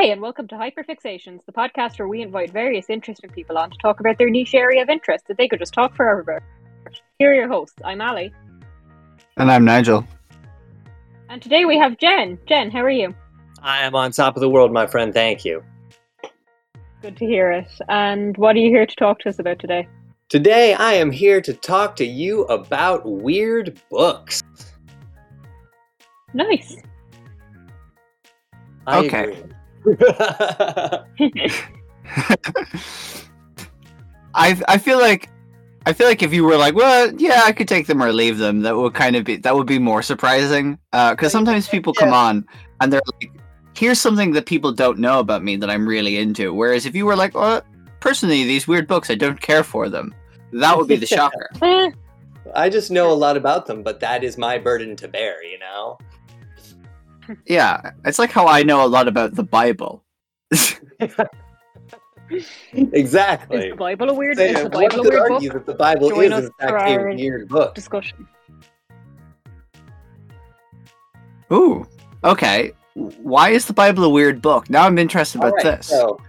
Hi, and welcome to Hyperfixations, the podcast where we invite various interesting people on to talk about their niche area of interest that they could just talk forever about. Here are your hosts. I'm Ali. And I'm Nigel. And today we have Jen. Jen, how are you? I am on top of the world, my friend. Thank you. Good to hear it. And what are you here to talk to us about today? Today, I am here to talk to you about weird books. Nice. I Okay. agree. I I feel like I feel like if you were like, well, yeah, I could take them or leave them, that would kind of be that would be more surprising. Uh, because sometimes people come on and they're like, here's something that people don't know about me that I'm really into. Whereas if you were like, well, personally, these weird books, I don't care for them. That would be the shocker. I just know a lot about them, but that is my burden to bear, you know? Yeah, it's like how I know a lot about the Bible. Exactly. is the Bible a weird? Say, Is the Bible a weird argue book? that the Bible Join is, in fact, a weird book. Discussion. Ooh, okay. Why is the Bible a weird book? Now I'm interested about All right, this. So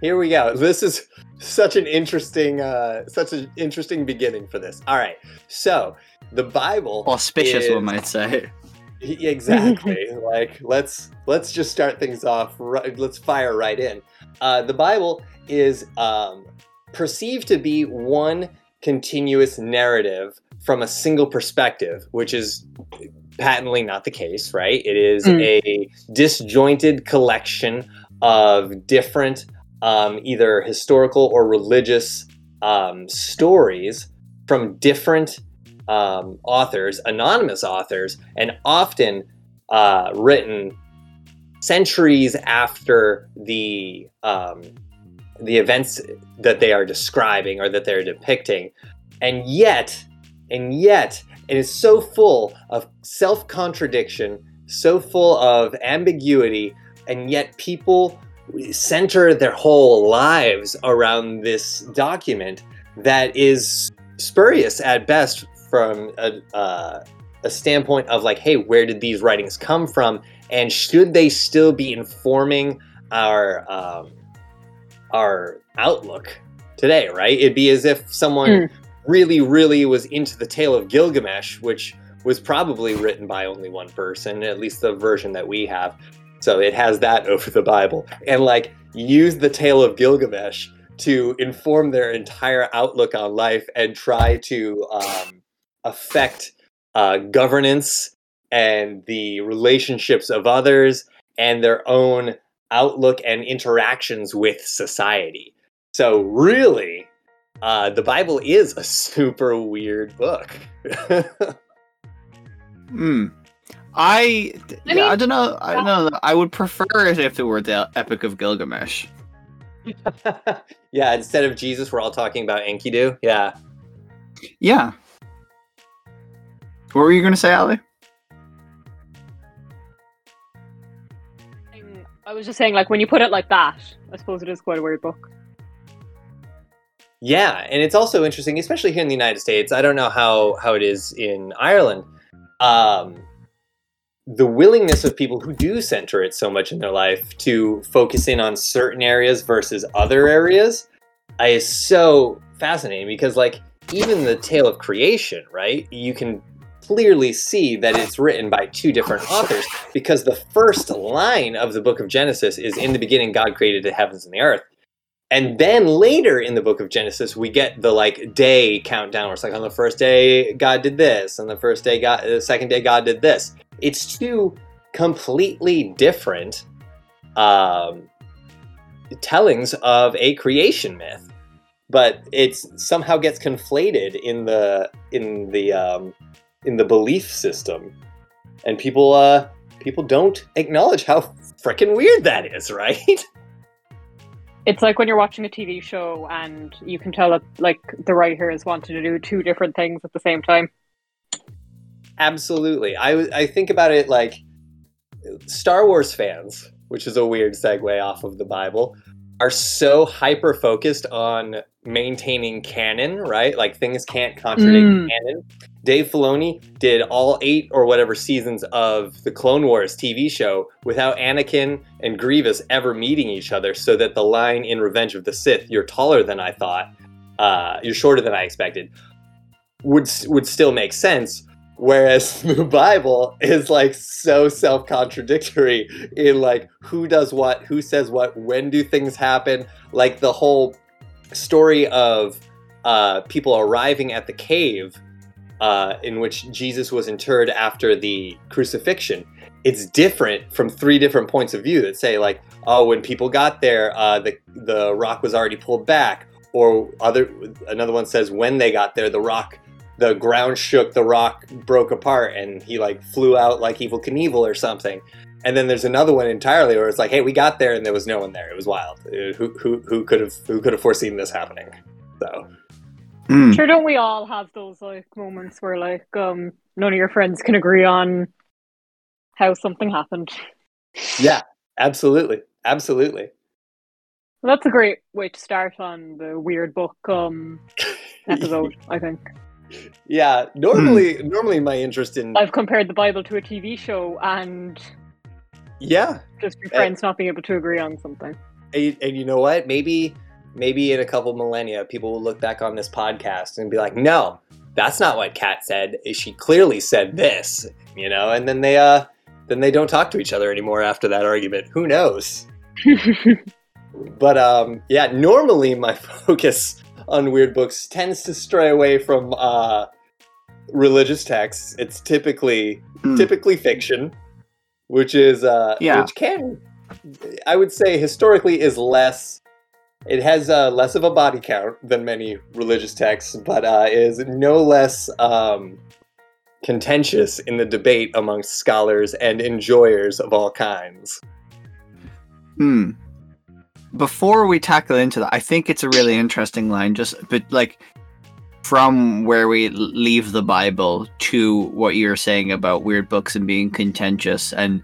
here we go. This is such an interesting, uh, such an interesting beginning for this. All right. So the Bible, Auspicious, is- one might say. Exactly. like let's let's just start things off. Right, let's fire right in. Uh, the Bible is um, perceived to be one continuous narrative from a single perspective, which is patently not the case, right? It is Mm. a disjointed collection of different, um, either historical or religious um, stories from different um, authors, anonymous authors, and often uh, written centuries after the um, the events that they are describing or that they're depicting, and yet, and yet, it is so full of self contradiction, so full of ambiguity, and yet people center their whole lives around this document that is spurious at best from a, uh, a standpoint of like, hey, where did these writings come from, and should they still be informing our um, our outlook today? Right? It'd be as if someone Mm. really, really was into the tale of Gilgamesh, which was probably written by only one person, at least the version that we have. So it has that over the Bible, and like use the tale of Gilgamesh to inform their entire outlook on life and try to um, affect uh, governance and the relationships of others and their own outlook and interactions with society. So, really, uh, the Bible is a super weird book. Hmm. I, I mean- I don't know. I don't know. I would prefer it if it were the Epic of Gilgamesh. yeah, instead of Jesus, we're all talking about Enkidu. Yeah. Yeah. What were you going to say, Ali? Um, I was just saying, like, when you put it like that, I suppose it is quite a weird book. Yeah, and it's also interesting, especially here in the United States. I don't know how how it is in Ireland. Um, the willingness of people who do center it so much in their life to focus in on certain areas versus other areas is so fascinating because, like, even the tale of creation, right? You can clearly see that it's written by two different authors because the first line of the book of Genesis is In the beginning, God created the heavens and the earth. And then later in the book of Genesis, we get the like day countdown. Where it's like on the first day God did this, and the first day God, the second day God did this. It's two completely different um, tellings of a creation myth, but it's somehow gets conflated in the in the um, in the belief system, and people uh, people don't acknowledge how freaking weird that is, right? It's like when you're watching a TV show and you can tell that, like, the writer is wanting to do two different things at the same time. Absolutely. I I think about it like Star Wars fans, which is a weird segue off of the Bible, are so hyper focused on maintaining canon, right? Like things can't contradict Mm. canon. Dave Filoni did all eight or whatever seasons of the Clone Wars TV show without Anakin and Grievous ever meeting each other, so that the line in Revenge of the Sith, "You're taller than I thought," uh, "You're shorter than I expected," would would still make sense. Whereas the Bible is like so self contradictory in like who does what, who says what, when do things happen. Like the whole story of uh, people arriving at the cave uh, in which Jesus was interred after the crucifixion. It's different from three different points of view that say like, oh, when people got there, uh, the the rock was already pulled back, or other another one says when they got there, the rock the ground shook, the rock broke apart, and he like flew out like Evel Knievel or something. And then there's another one entirely where it's like, hey, we got there and there was no one there. It was wild. Uh, Who who who could have who could have foreseen this happening? So Mm. Sure, don't we all have those like moments where like um none of your friends can agree on how something happened? yeah, absolutely, absolutely. Well, that's a great way to start on the weird book um episode. I think Yeah, normally normally my interest in I've compared the Bible to a TV show and yeah, just your Uh, friends not being able to agree on something. and, and you know what? Maybe maybe in a couple millennia, people will look back on this podcast and be like, "No, that's not what Kat said. She clearly said this," you know. And then they uh then they don't talk to each other anymore after that argument. Who knows? But um, yeah, normally my focus on weird books tends to stray away from uh, religious texts. It's typically Hmm. typically fiction, which is uh, Yeah. which can I would say historically is less. It has uh, less of a body count than many religious texts, but uh, is no less um, contentious in the debate amongst scholars and enjoyers of all kinds. Hmm. Before we tackle into that, I think it's a really interesting line. Just, but like, from where we leave the Bible to what you're saying about weird books and being contentious and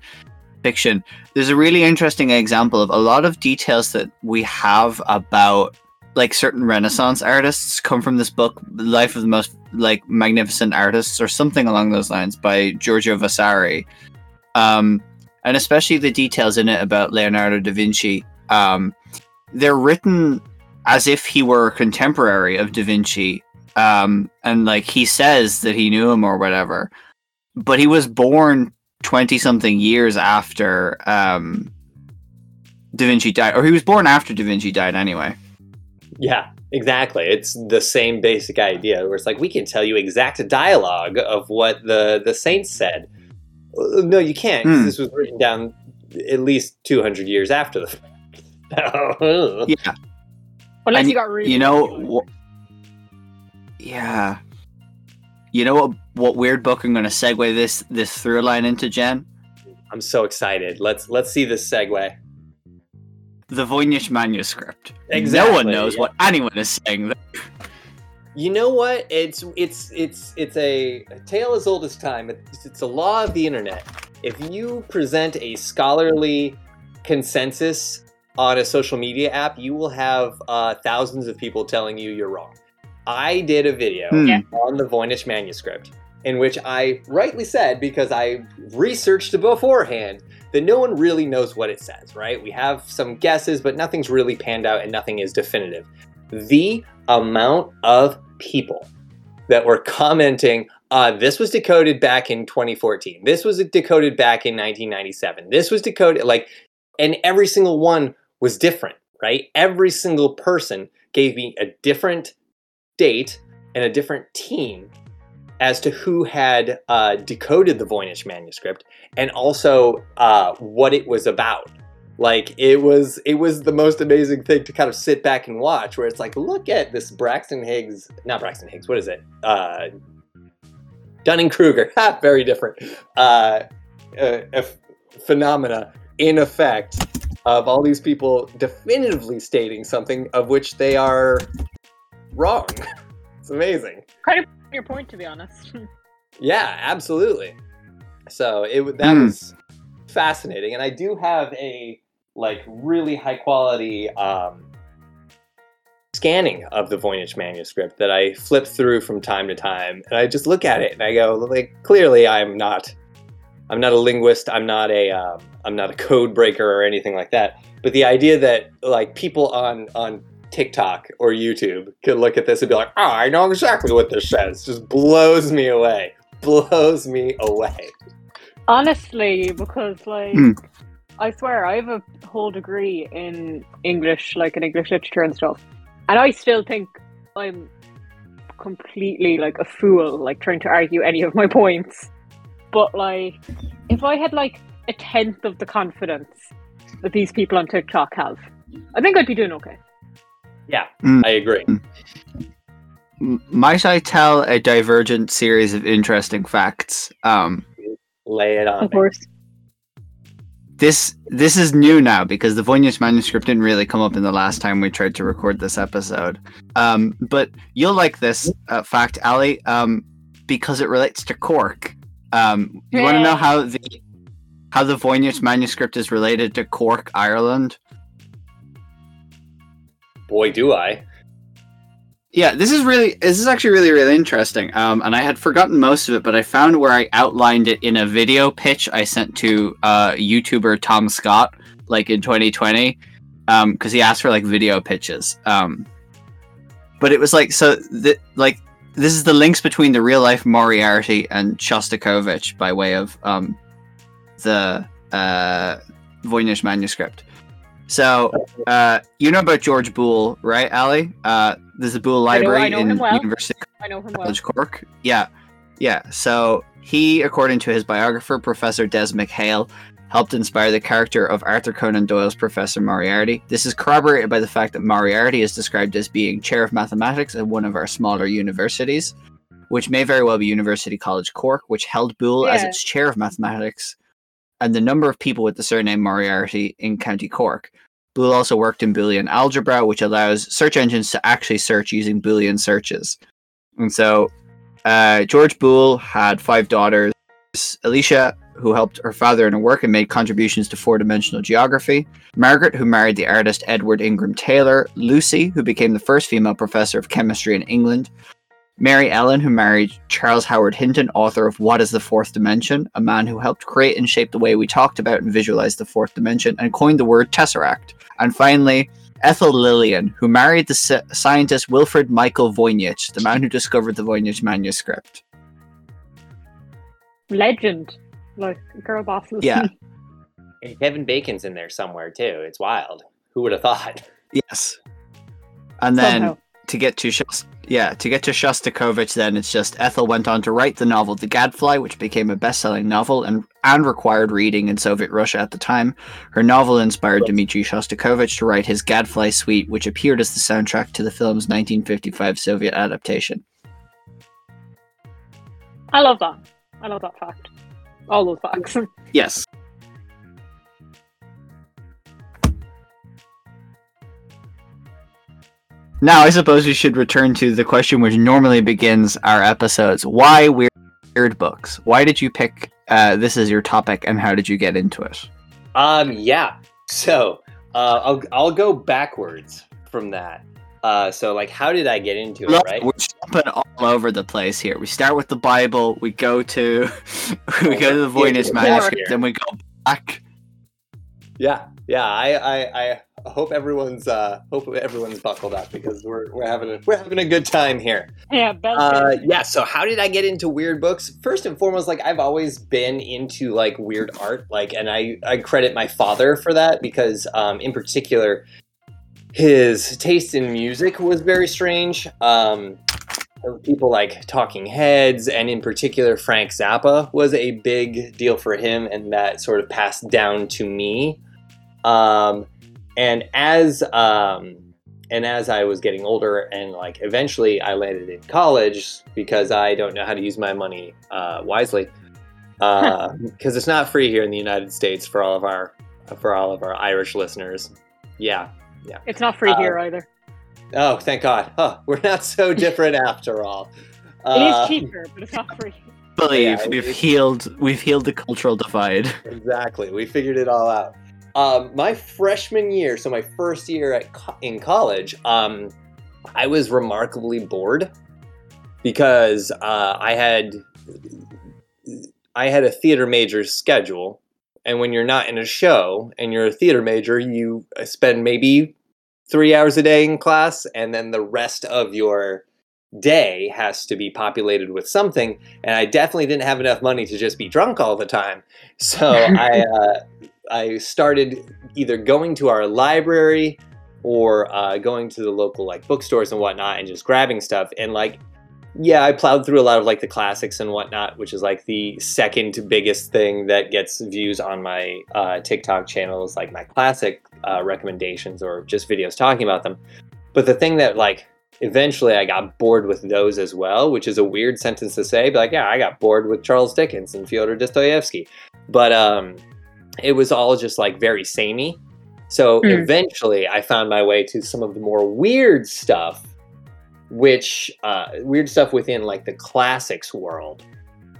fiction, there's a really interesting example of a lot of details that we have about like certain Renaissance artists come from this book, Life of the Most like Magnificent Artists, or something along those lines, by Giorgio Vasari. Um, and especially the details in it about Leonardo da Vinci. Um, they're written as if he were a contemporary of da Vinci, um, and like he says that he knew him or whatever, but he was born twenty something years after um, da Vinci died, or he was born after da Vinci died anyway. Yeah, exactly. It's the same basic idea where it's like we can tell you exact dialogue of what the the saints said. Uh, No, you can't. Hmm. This was written down at least 200 years after the fact. Yeah, Unless And you got really you know, wh- yeah. You know what? What weird book I'm going to segue this this through line into, Jen? I'm so excited. Let's let's see this segue. The Voynich manuscript. Exactly. no one knows yeah. what anyone is saying. There. You know what? It's it's it's it's a, a tale as old as time. It's, it's a law of the internet. If you present a scholarly consensus on a social media app, you will have uh, thousands of people telling you you're wrong. I did a video Hmm. Yeah. on the Voynich manuscript in which I rightly said, because I researched it beforehand, that no one really knows what it says, right? We have some guesses, but nothing's really panned out and nothing is definitive. The amount of people that were commenting, uh, this was decoded back in 2014, this was decoded back in 1997, this was decoded, like, and every single one was different, right? Every single person gave me a different date and a different team as to who had uh, decoded the Voynich manuscript and also uh, what it was about. Like it was, it was the most amazing thing to kind of sit back and watch. Where it's like, look at this Braxton Higgs, not Braxton Higgs. What is it? Uh, Dunning Kruger. Very different. Uh, uh, phenomena in effect of all these people definitively stating something of which they are wrong. It's amazing. your point, to be honest. Yeah, absolutely. So it that Hmm. was fascinating, and I do have a like really high quality um, scanning of the Voynich manuscript that I flip through from time to time, and I just look at it and I go, like, clearly I'm not, I'm not a linguist, I'm not a, um, I'm not a code breaker or anything like that. But the idea that like people on on TikTok or YouTube could look at this and be like, oh, I know exactly what this says, just blows me away, blows me away. Honestly, because like Mm. I swear I have a whole degree in English, like in English literature and stuff, and I still think I'm completely like a fool, like trying to argue any of my points. But like, if I had like a tenth of the confidence that these people on TikTok have, I think I'd be doing okay. Yeah, Mm. I agree. M- Might I tell a divergent series of interesting facts? Um, Lay it on. Of me. course. this this is new now because the Voynich manuscript didn't really come up in the last time we tried to record this episode. Um, but you'll like this uh, fact, Ali, um, because it relates to Cork. Um, you want to know how the how the Voynich manuscript is related to Cork, Ireland? Boy, do I. Yeah, this is really this is actually really really interesting. Um, and I had forgotten most of it, but I found where I outlined it in a video pitch I sent to uh YouTuber Tom Scott like in 2020, um, because he asked for like video pitches. Um, but it was like so the like this is the links between the real life Moriarty and Shostakovich by way of um the uh Voynich manuscript. So uh, you know about George Boole, right, Ali? Uh, there's a Boole I know- Library I know in well. University I know him well. College Cork. Yeah, yeah. So he, according to his biographer, Professor Des MacHale, helped inspire the character of Arthur Conan Doyle's Professor Moriarty. This is corroborated by the fact that Moriarty is described as being chair of mathematics at one of our smaller universities, which may very well be University College Cork, which held Boole as its chair of mathematics, and the number of people with the surname Moriarty in County Cork. Boole also worked in Boolean algebra, which allows search engines to actually search using Boolean searches. And so, uh, George Boole had five daughters Alicia, who helped her father in her work and made contributions to four dimensional geography, Margaret, who married the artist Edward Ingram Taylor, Lucy, who became the first female professor of chemistry in England, Mary Ellen, who married Charles Howard Hinton, author of What is the Fourth Dimension, a man who helped create and shape the way we talked about and visualized the fourth dimension and coined the word tesseract. And finally, Ethel Lillian, who married the sci- scientist Wilfred Michael Voynich, the man who discovered the Voynich manuscript. Legend. Like girl bosses. Yeah. And Kevin Bacon's in there somewhere too. It's wild. Who would have thought? Yes. And then Somehow. to get to Shost- yeah, to get to Shostakovich, then it's just Ethel went on to write the novel The Gadfly, which became a best-selling novel and and required reading in Soviet Russia at the time. Her novel inspired Dmitri Shostakovich to write his Gadfly Suite, which appeared as the soundtrack to the film's 1955 Soviet adaptation. I love that. I love that fact. All those facts. Yes. Now, I suppose we should return to the question which normally begins our episodes. Why weird, weird books? Why did you pick uh, this as your topic, and how did you get into it? Um, yeah. So uh, I'll I'll go backwards from that. Uh, so like, how did I get into it? Right. We're jumping all over the place here. We start with the Bible. We go to we go to the Voynich manuscript, then we go back. Yeah, yeah. I, I, I hope everyone's uh, hope everyone's buckled up because we're we're having a, we're having a good time here. yeah, belt Uh, yeah. So how did I get into weird books? First and foremost, like I've always been into like weird art, like, and I I credit my father for that because, um, in particular, his taste in music was very strange. Um, people like Talking Heads, and in particular, Frank Zappa was a big deal for him, and that sort of passed down to me. Um, and as um, and as I was getting older, and like eventually I landed in college because I don't know how to use my money uh, wisely, because it's not free here in the United States for all of our for all of our Irish listeners. Yeah. It's not free uh, here either. Oh, thank God. Huh, we're not so different after all. It Uh, is cheaper, but it's not free. Believe Yeah, we've it- healed we've healed the cultural divide. Exactly. We figured it all out. Um, my freshman year, so my first year at co- in college, um, I was remarkably bored because uh, I had I had a theater major schedule, and when you're not in a show and you're a theater major, you spend maybe three hours a day in class, and then the rest of your day has to be populated with something. And I definitely didn't have enough money to just be drunk all the time, so I uh, I started either going to our library or uh, going to the local like bookstores and whatnot and just grabbing stuff and like yeah i plowed through a lot of like the classics and whatnot which is like the second biggest thing that gets views on my uh, tiktok channels like my classic uh, recommendations or just videos talking about them. But the thing that like eventually i got bored with those as well which is a weird sentence to say but like yeah i got bored with charles dickens and fyodor dostoevsky. But um it was all just like very samey. So Mm. eventually i found my way to some of the more weird stuff which uh, weird stuff within like the classics world,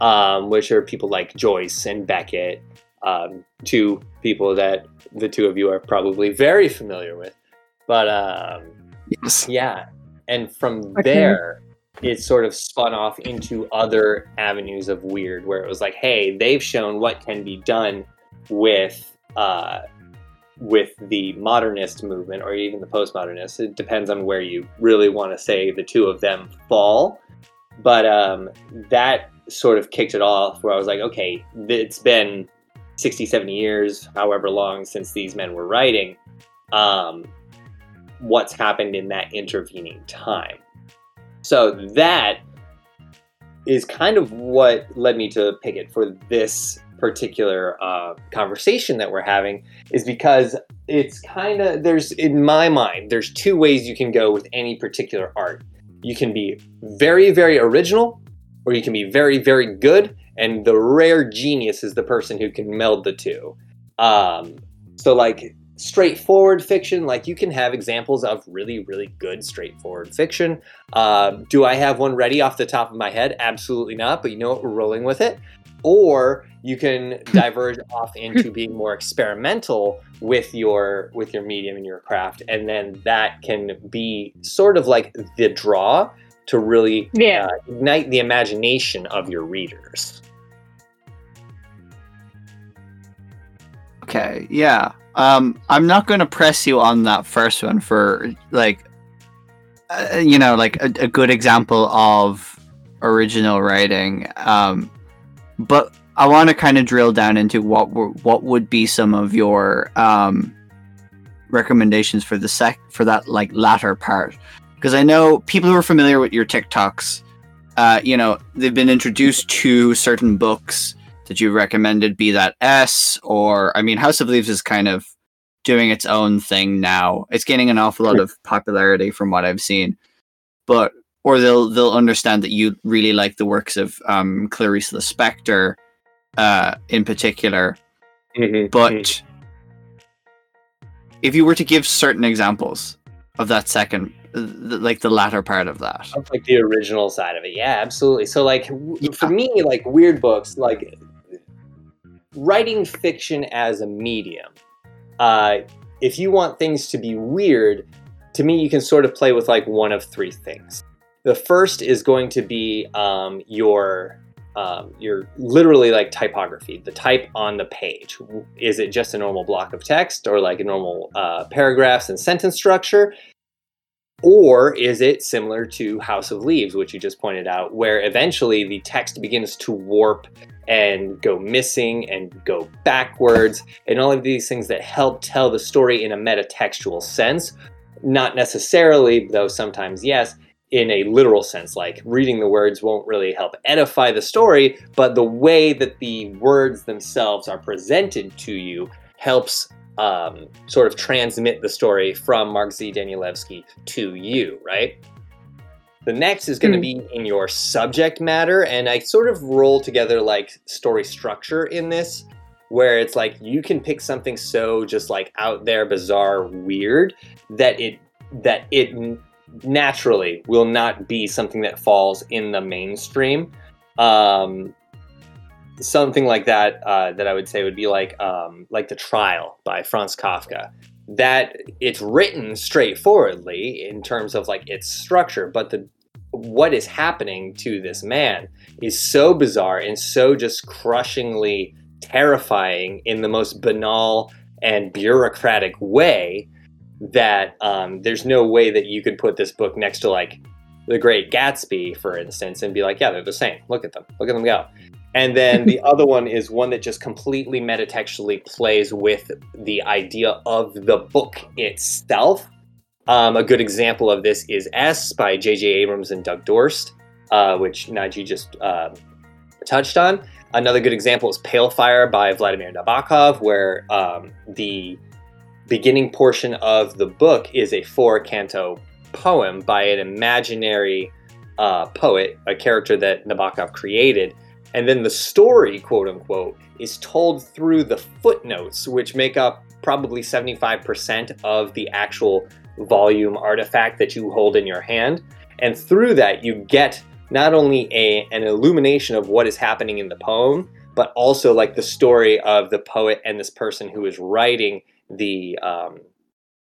um, which are people like Joyce and Beckett, um, two people that the two of you are probably very familiar with. But um, Yes. yeah, and from Okay. there, it sort of spun off into other avenues of weird, where it was like, hey, they've shown what can be done with. Uh, with the modernist movement or even the postmodernist. It depends on where you really want to say the two of them fall. But um, that sort of kicked it off where I was like, okay, it's been 60, 70 years, however long since these men were writing. Um, what's happened in that intervening time? So that is kind of what led me to pick it for this particular uh, conversation that we're having is because it's kind of there's in my mind there's two ways you can go with any particular art. You can be very very original or you can be very very good and the rare genius is the person who can meld the two. Um, so like straightforward fiction like you can have examples of really really good straightforward fiction. Um, do i have one ready off the top of my head? Absolutely not but you know what? We're rolling with it or you can diverge off into being more experimental with your with your medium and your craft and then that can be sort of like the draw to really Yeah. uh, ignite the imagination of your readers Okay, yeah. Um, I'm not going to press you on that first one for like, uh, you know, like a, a good example of original writing. Um, but I want to kind of drill down into what were, what would be some of your um, recommendations for the sec for that like latter part, because I know people who are familiar with your TikToks, uh, you know, they've been introduced to certain books that you recommended be that S or I mean House of Leaves is kind of doing its own thing now. It's gaining an awful lot of popularity from what I've seen. But or they'll they'll understand that you really like the works of um Clarice Lispector uh in particular. But if you were to give certain examples of that second th- like the latter part of that. Like the original side of it yeah absolutely so like w- Yeah. for me like weird books like writing fiction as a medium uh, if you want things to be weird to me you can sort of play with like one of three things the first is going to be um, your um, your literally like typography the type on the page is it just a normal block of text or like a normal uh, paragraphs and sentence structure or is it similar to House of Leaves, which you just pointed out, where eventually the text begins to warp and go missing and go backwards, and all of these things that help tell the story in a metatextual sense? Not necessarily, though sometimes yes, in a literal sense. Like reading the words won't really help edify the story, but the way that the words themselves are presented to you helps um, sort of transmit the story from Mark Z. Danielewski to you, right? The next is going to Hmm. be in your subject matter, and I sort of roll together like story structure in this, where it's like you can pick something so just like out there, bizarre, weird that it that it naturally will not be something that falls in the mainstream. Um, something like that uh, that I would say would be like um, like the Trial by Franz Kafka. That it's written straightforwardly in terms of like its structure, but the what is happening to this man is so bizarre and so just crushingly terrifying in the most banal and bureaucratic way that um, there's no way that you could put this book next to like the Great Gatsby, for instance, and be like, yeah, they're the same. Look at them. Look at them go. And then the other one is one that just completely metatextually plays with the idea of the book itself. Um, a good example of this is S by J.J. Abrams and Doug Dorst, uh, which Naji just uh, touched on. Another good example is Pale Fire by Vladimir Nabokov, where um, the beginning portion of the book is a four canto poem by an imaginary uh, poet, a character that Nabokov created. And then the story, quote unquote, is told through the footnotes, which make up probably 75% of the actual volume artifact that you hold in your hand. And through that, you get not only a, an illumination of what is happening in the poem, but also like the story of the poet and this person who is writing the um,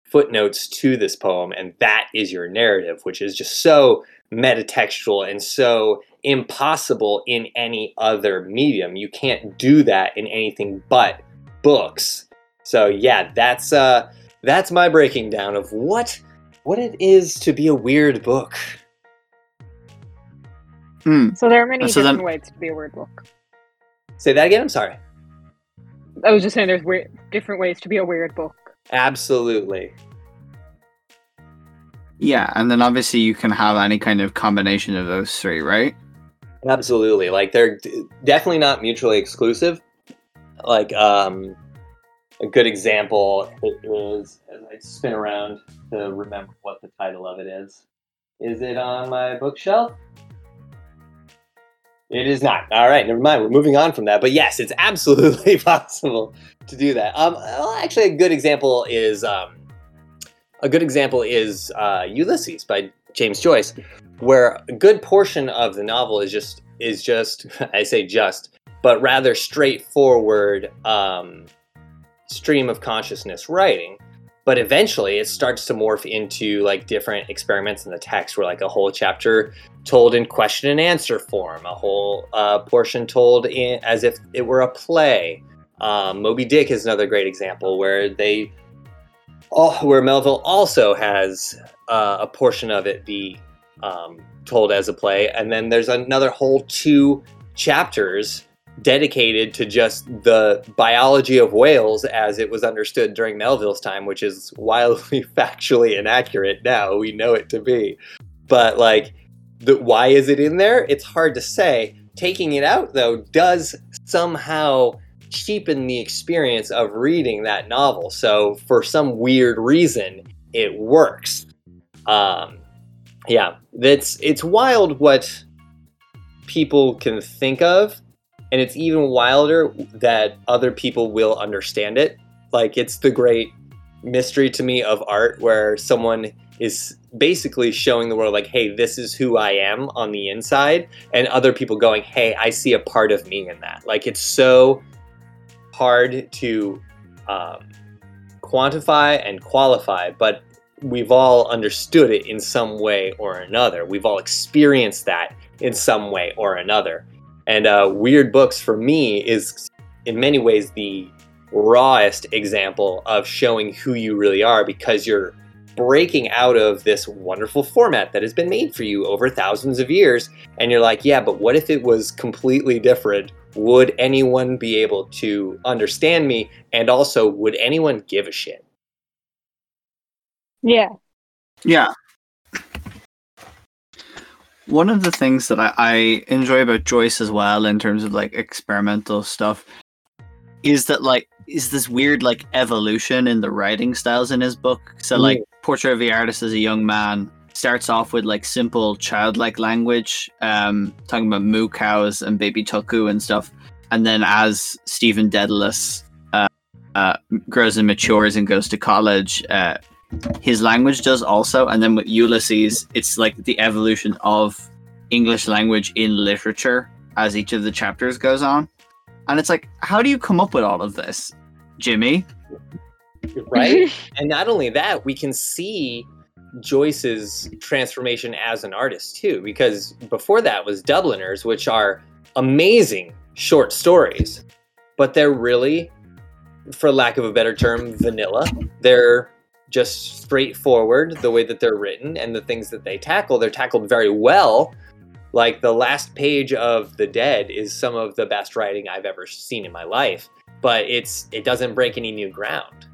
footnotes to this poem, and that is your narrative, which is just so metatextual and so impossible in any other medium. You can't do that in anything but books. So yeah, that's uh that's my breaking down of what what it is to be a weird book. Hmm. So there are many So different then- ways to be a weird book. Say that again. I'm sorry. I was just saying there's weird, different ways to be a weird book. Absolutely. Yeah, and then obviously you can have any kind of combination of those three, right? Absolutely. Like they're d- definitely not mutually exclusive. Like um a good example is as I spin around to remember what the title of it is. Is it on my bookshelf? It is not. All right, never mind. We're moving on from that. But yes, it's absolutely possible to do that. Um, well, actually, a good example is um, a good example is uh, Ulysses by James Joyce, where a good portion of the novel is just is just I say just, but rather straightforward um, stream of consciousness writing. But eventually, it starts to morph into like different experiments in the text, where like a whole chapter told in question and answer form, a whole uh, portion told in as if it were a play. Um, Moby Dick is another great example where they, oh, where Melville also has uh, a portion of it be um, told as a play, and then there's another whole two chapters dedicated to just the biology of whales as it was understood during Melville's time, which is wildly factually inaccurate now. We know it to be, but like, the, why is it in there? It's hard to say. Taking it out though does somehow cheapen the experience of reading that novel. So for some weird reason, it works. Um, yeah, that's it's wild what people can think of, and it's even wilder that other people will understand it. Like it's the great mystery to me of art where someone is basically showing the world like hey this is who i am on the inside. And other people going hey i see a part of me in that. Like it's so hard to um, quantify and qualify but we've all understood it in some way or another. We've all experienced that in some way or another and uh, weird books for me is in many ways the rawest example of showing who you really are because you're breaking out of this wonderful format that has been made for you over thousands of years and you're like yeah but what if it was completely different would anyone be able to understand me and also would anyone give a shit Yeah. Yeah. One of the things that I, I enjoy about Joyce as well, in terms of like experimental stuff, is that like is this weird like evolution in the writing styles in his book. So like Portrait of the Artist as a young man starts off with like simple childlike language, um, talking about moo cows and baby tuckoo and stuff, and then as Stephen Dedalus uh, uh, grows and matures and goes to college, uh, his language does also and then with ulysses it's like the evolution of english language in literature as each of the chapters goes on And it's like, how do you come up with all of this, Jimmy? right? and not only that, we can see Joyce's transformation as an artist too, because before that was Dubliners, which are amazing short stories, but they're really, for lack of a better term, vanilla. They're just straightforward the way that they're written and the things that they tackle. They're tackled very well. Like the last page of The Dead is some of the best writing I've ever seen in my life, but it's it doesn't break any new ground.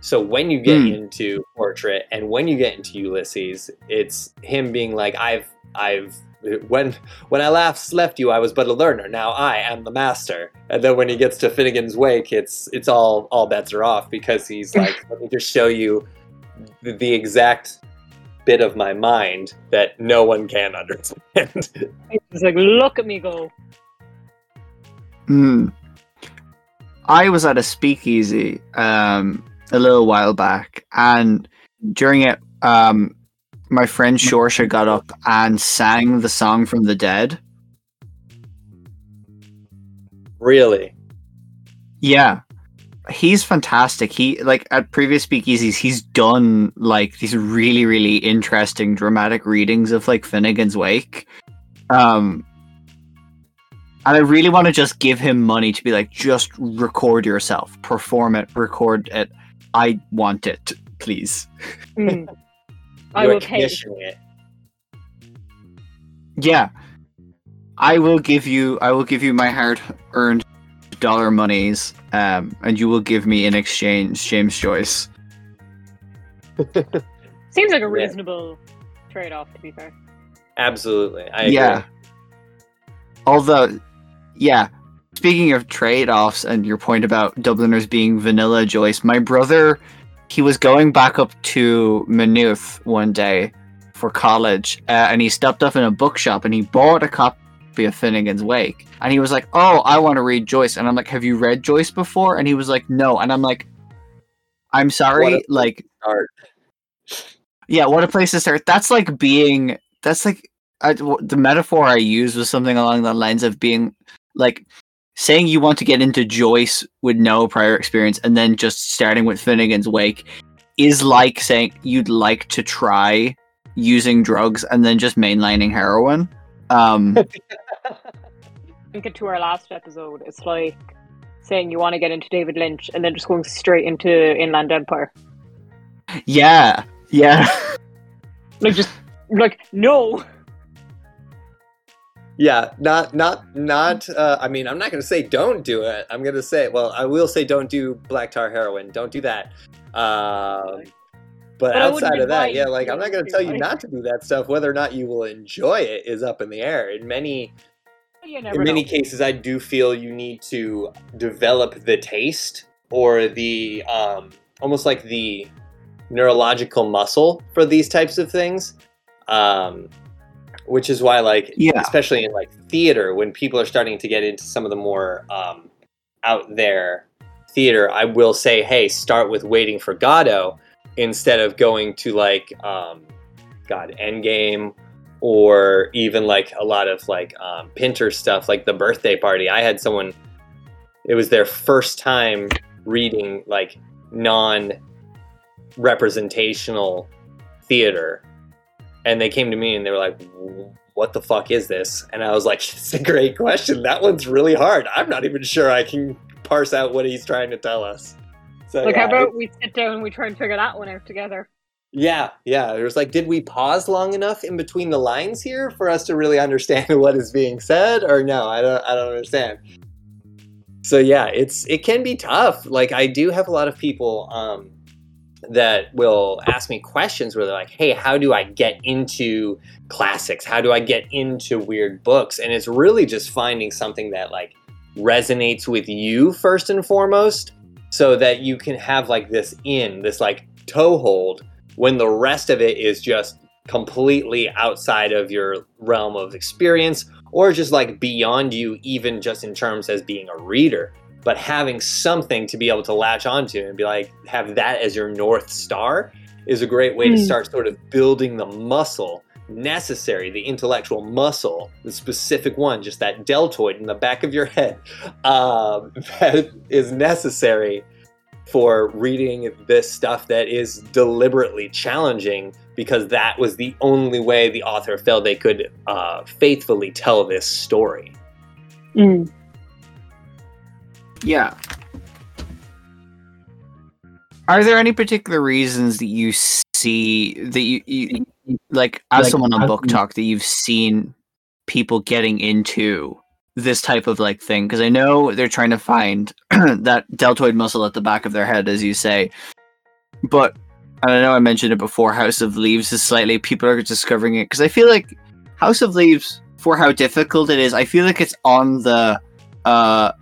So when you get Hmm. into Portrait and when you get into Ulysses, it's him being like, I've I've when when I last left you, I was but a learner. Now I am the master. And then when he gets to Finnegans Wake, it's it's all all bets are off because he's like, let me just show you the, the exact bit of my mind that no one can understand. It's like, look at me go. Hmm. I was at a speakeasy um, a little while back, and during it, um, my friend Shorsha got up and sang the song from the dead. really. Yeah. He's fantastic. He like at previous speakeasies, he's done like these really, really interesting dramatic readings of like Finnegans Wake. Um and I really want to just give him money to be like, just record yourself, perform it, record it. I want it, please. Mm. I will pay. it. Yeah. I will give you I will give you my hard earned dollar monies, um, and you will give me in exchange James Joyce. Seems like a Yeah. reasonable trade-off, to be fair. Absolutely. I agree. yeah. Although, yeah. Speaking of trade-offs and your point about Dubliners being vanilla Joyce, my brother, he was going back up to Maynooth one day for college, uh, and he stopped off in a bookshop and he bought a copy of Finnegans Wake, and he was like, "Oh, I want to read Joyce," and I'm like, "Have you read Joyce before?" And he was like, "No," and I'm like, "I'm sorry, like." Art. Yeah, what a place to start. That's like being. That's like I, the metaphor I used was something along the lines of being like saying you want to get into Joyce with no prior experience and then just starting with Finnegans Wake is like saying you'd like to try using drugs and then just mainlining heroin. Um, Link it to our last episode. It's like saying you want to get into David Lynch and then just going straight into Inland Empire. yeah, yeah. Like just like no. Yeah, not not not. Uh, I mean, I'm not going to say don't do it. I'm going to say, well, I will say don't do black tar heroin. Don't do that. Um, but But outside of that, yeah, like I'm not going to to, tell you not to do that stuff. Whether or not you will enjoy it is up in the air. In many You never in many know. cases, I do feel you need to develop the taste or the um, almost like the neurological muscle for these types of things. Um, which is why, like, Yeah. especially in like theater, when people are starting to get into some of the more um, out there theater, I will say, hey, start with Waiting for Godot instead of going to like, um, God, Endgame or even like a lot of like um, Pinter stuff, like the birthday party. I had someone, it was their first time reading like non representational theater. And they came to me and they were like, what the fuck is this? And I was like, it's a great question. That one's really hard. I'm not even sure I can parse out what he's trying to tell us. So, Like yeah, how about we sit down and we try and figure that one out together? Yeah, yeah. It was like, did we pause long enough in between the lines here for us to really understand what is being said, or no? I don't. I don't understand. So yeah, it's it can be tough. Like I do have a lot of people um, that will ask me questions where they're like, "Hey, how do I get into classics? How do I get into weird books?" And it's really just finding something that like resonates with you first and foremost, so that you can have like this in this like toehold when the rest of it is just completely outside of your realm of experience or just like beyond you even just in terms as being a reader but having something to be able to latch onto and be like have that as your north star is a great way to Mm. start sort of building the muscle necessary, the intellectual muscle, the specific one, just that deltoid in the back of your head, um, that is necessary for reading this stuff that is deliberately challenging because that was the only way the author felt they could uh, faithfully tell this story. Mm. Yeah. Are there any particular reasons that you see that you, you like as Like, someone on as BookTok that you've seen people getting into this type of like thing because I know they're trying to find that deltoid muscle at the back of their head as you say. But and I know I mentioned it before House of Leaves is slightly people are discovering it because I feel like House of Leaves for how difficult it is, I feel like it's on the uh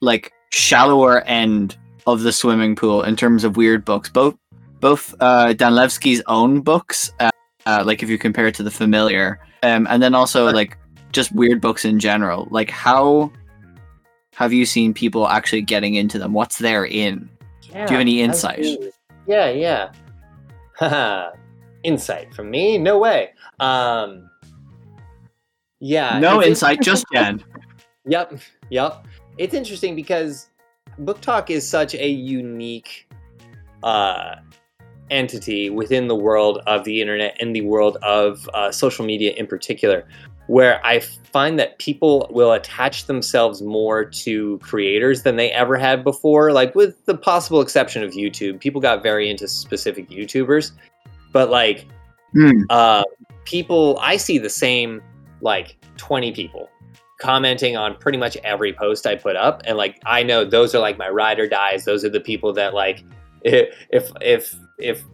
like shallower end of the swimming pool in terms of weird books. Both both uh, Danielewski's own books, uh, uh, like if you compare it to the familiar, um, and then also like just weird books in general. Like how have you seen people actually getting into them? What's there in? Yeah, Do you have any insight? absolutely. Yeah, yeah. Haha. insight from me? No way. Um, yeah. no insight, just Jen. Yep, yep. It's interesting because BookTok is such a unique uh, entity within the world of the internet and the world of uh, social media in particular, where I find that people will attach themselves more to creators than they ever had before. Like, with the possible exception of YouTube, people got very into specific YouTubers, but like, Hmm. uh, people, I see the same like 20 people commenting on pretty much every post I put up, and like I know those are like my ride or dies. Those are the people that like if if if, if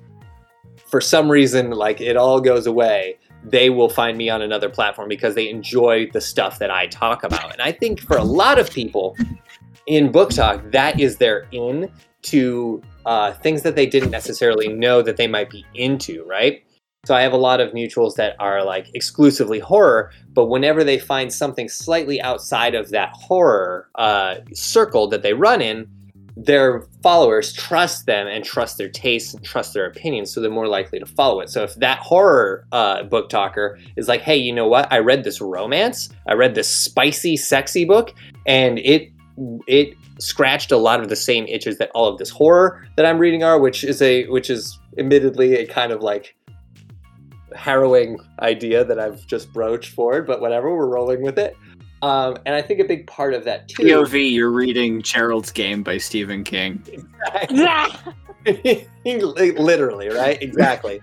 for some reason like it all goes away, they will find me on another platform because they enjoy the stuff that I talk about. And I think for a lot of people in BookTok, that is their in to uh, things that they didn't necessarily know that they might be into, right? So I have a lot of mutuals that are like exclusively horror, but whenever they find something slightly outside of that horror uh, circle that they run in, their followers trust them and trust their tastes and trust their opinions, so they're more likely to follow it. So if that horror uh, BookToker is like, "Hey, you know what? I read this romance, I read this spicy, sexy book, and it it scratched a lot of the same itches that all of this horror that I'm reading are, which is a which is admittedly a kind of like harrowing idea that I've just broached forward, but whatever, we're rolling with it. Um, and I think a big part of that too. POV, you're reading Gerald's Game by Stephen King. literally right exactly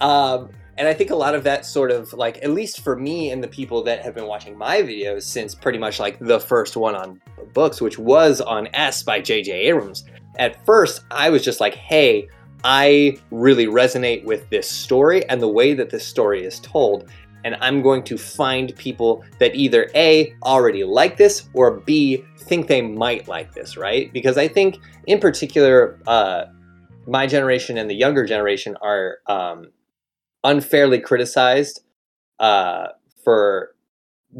um, and i think a lot of that sort of like at least for me and the people that have been watching my videos since pretty much like the first one on books which was on s by jj abrams at first i was just like hey i really resonate with this story and the way that this story is told and i'm going to find people that either a already like this or b think they might like this right? Because i think in particular uh, my generation and the younger generation are um, unfairly criticized uh, for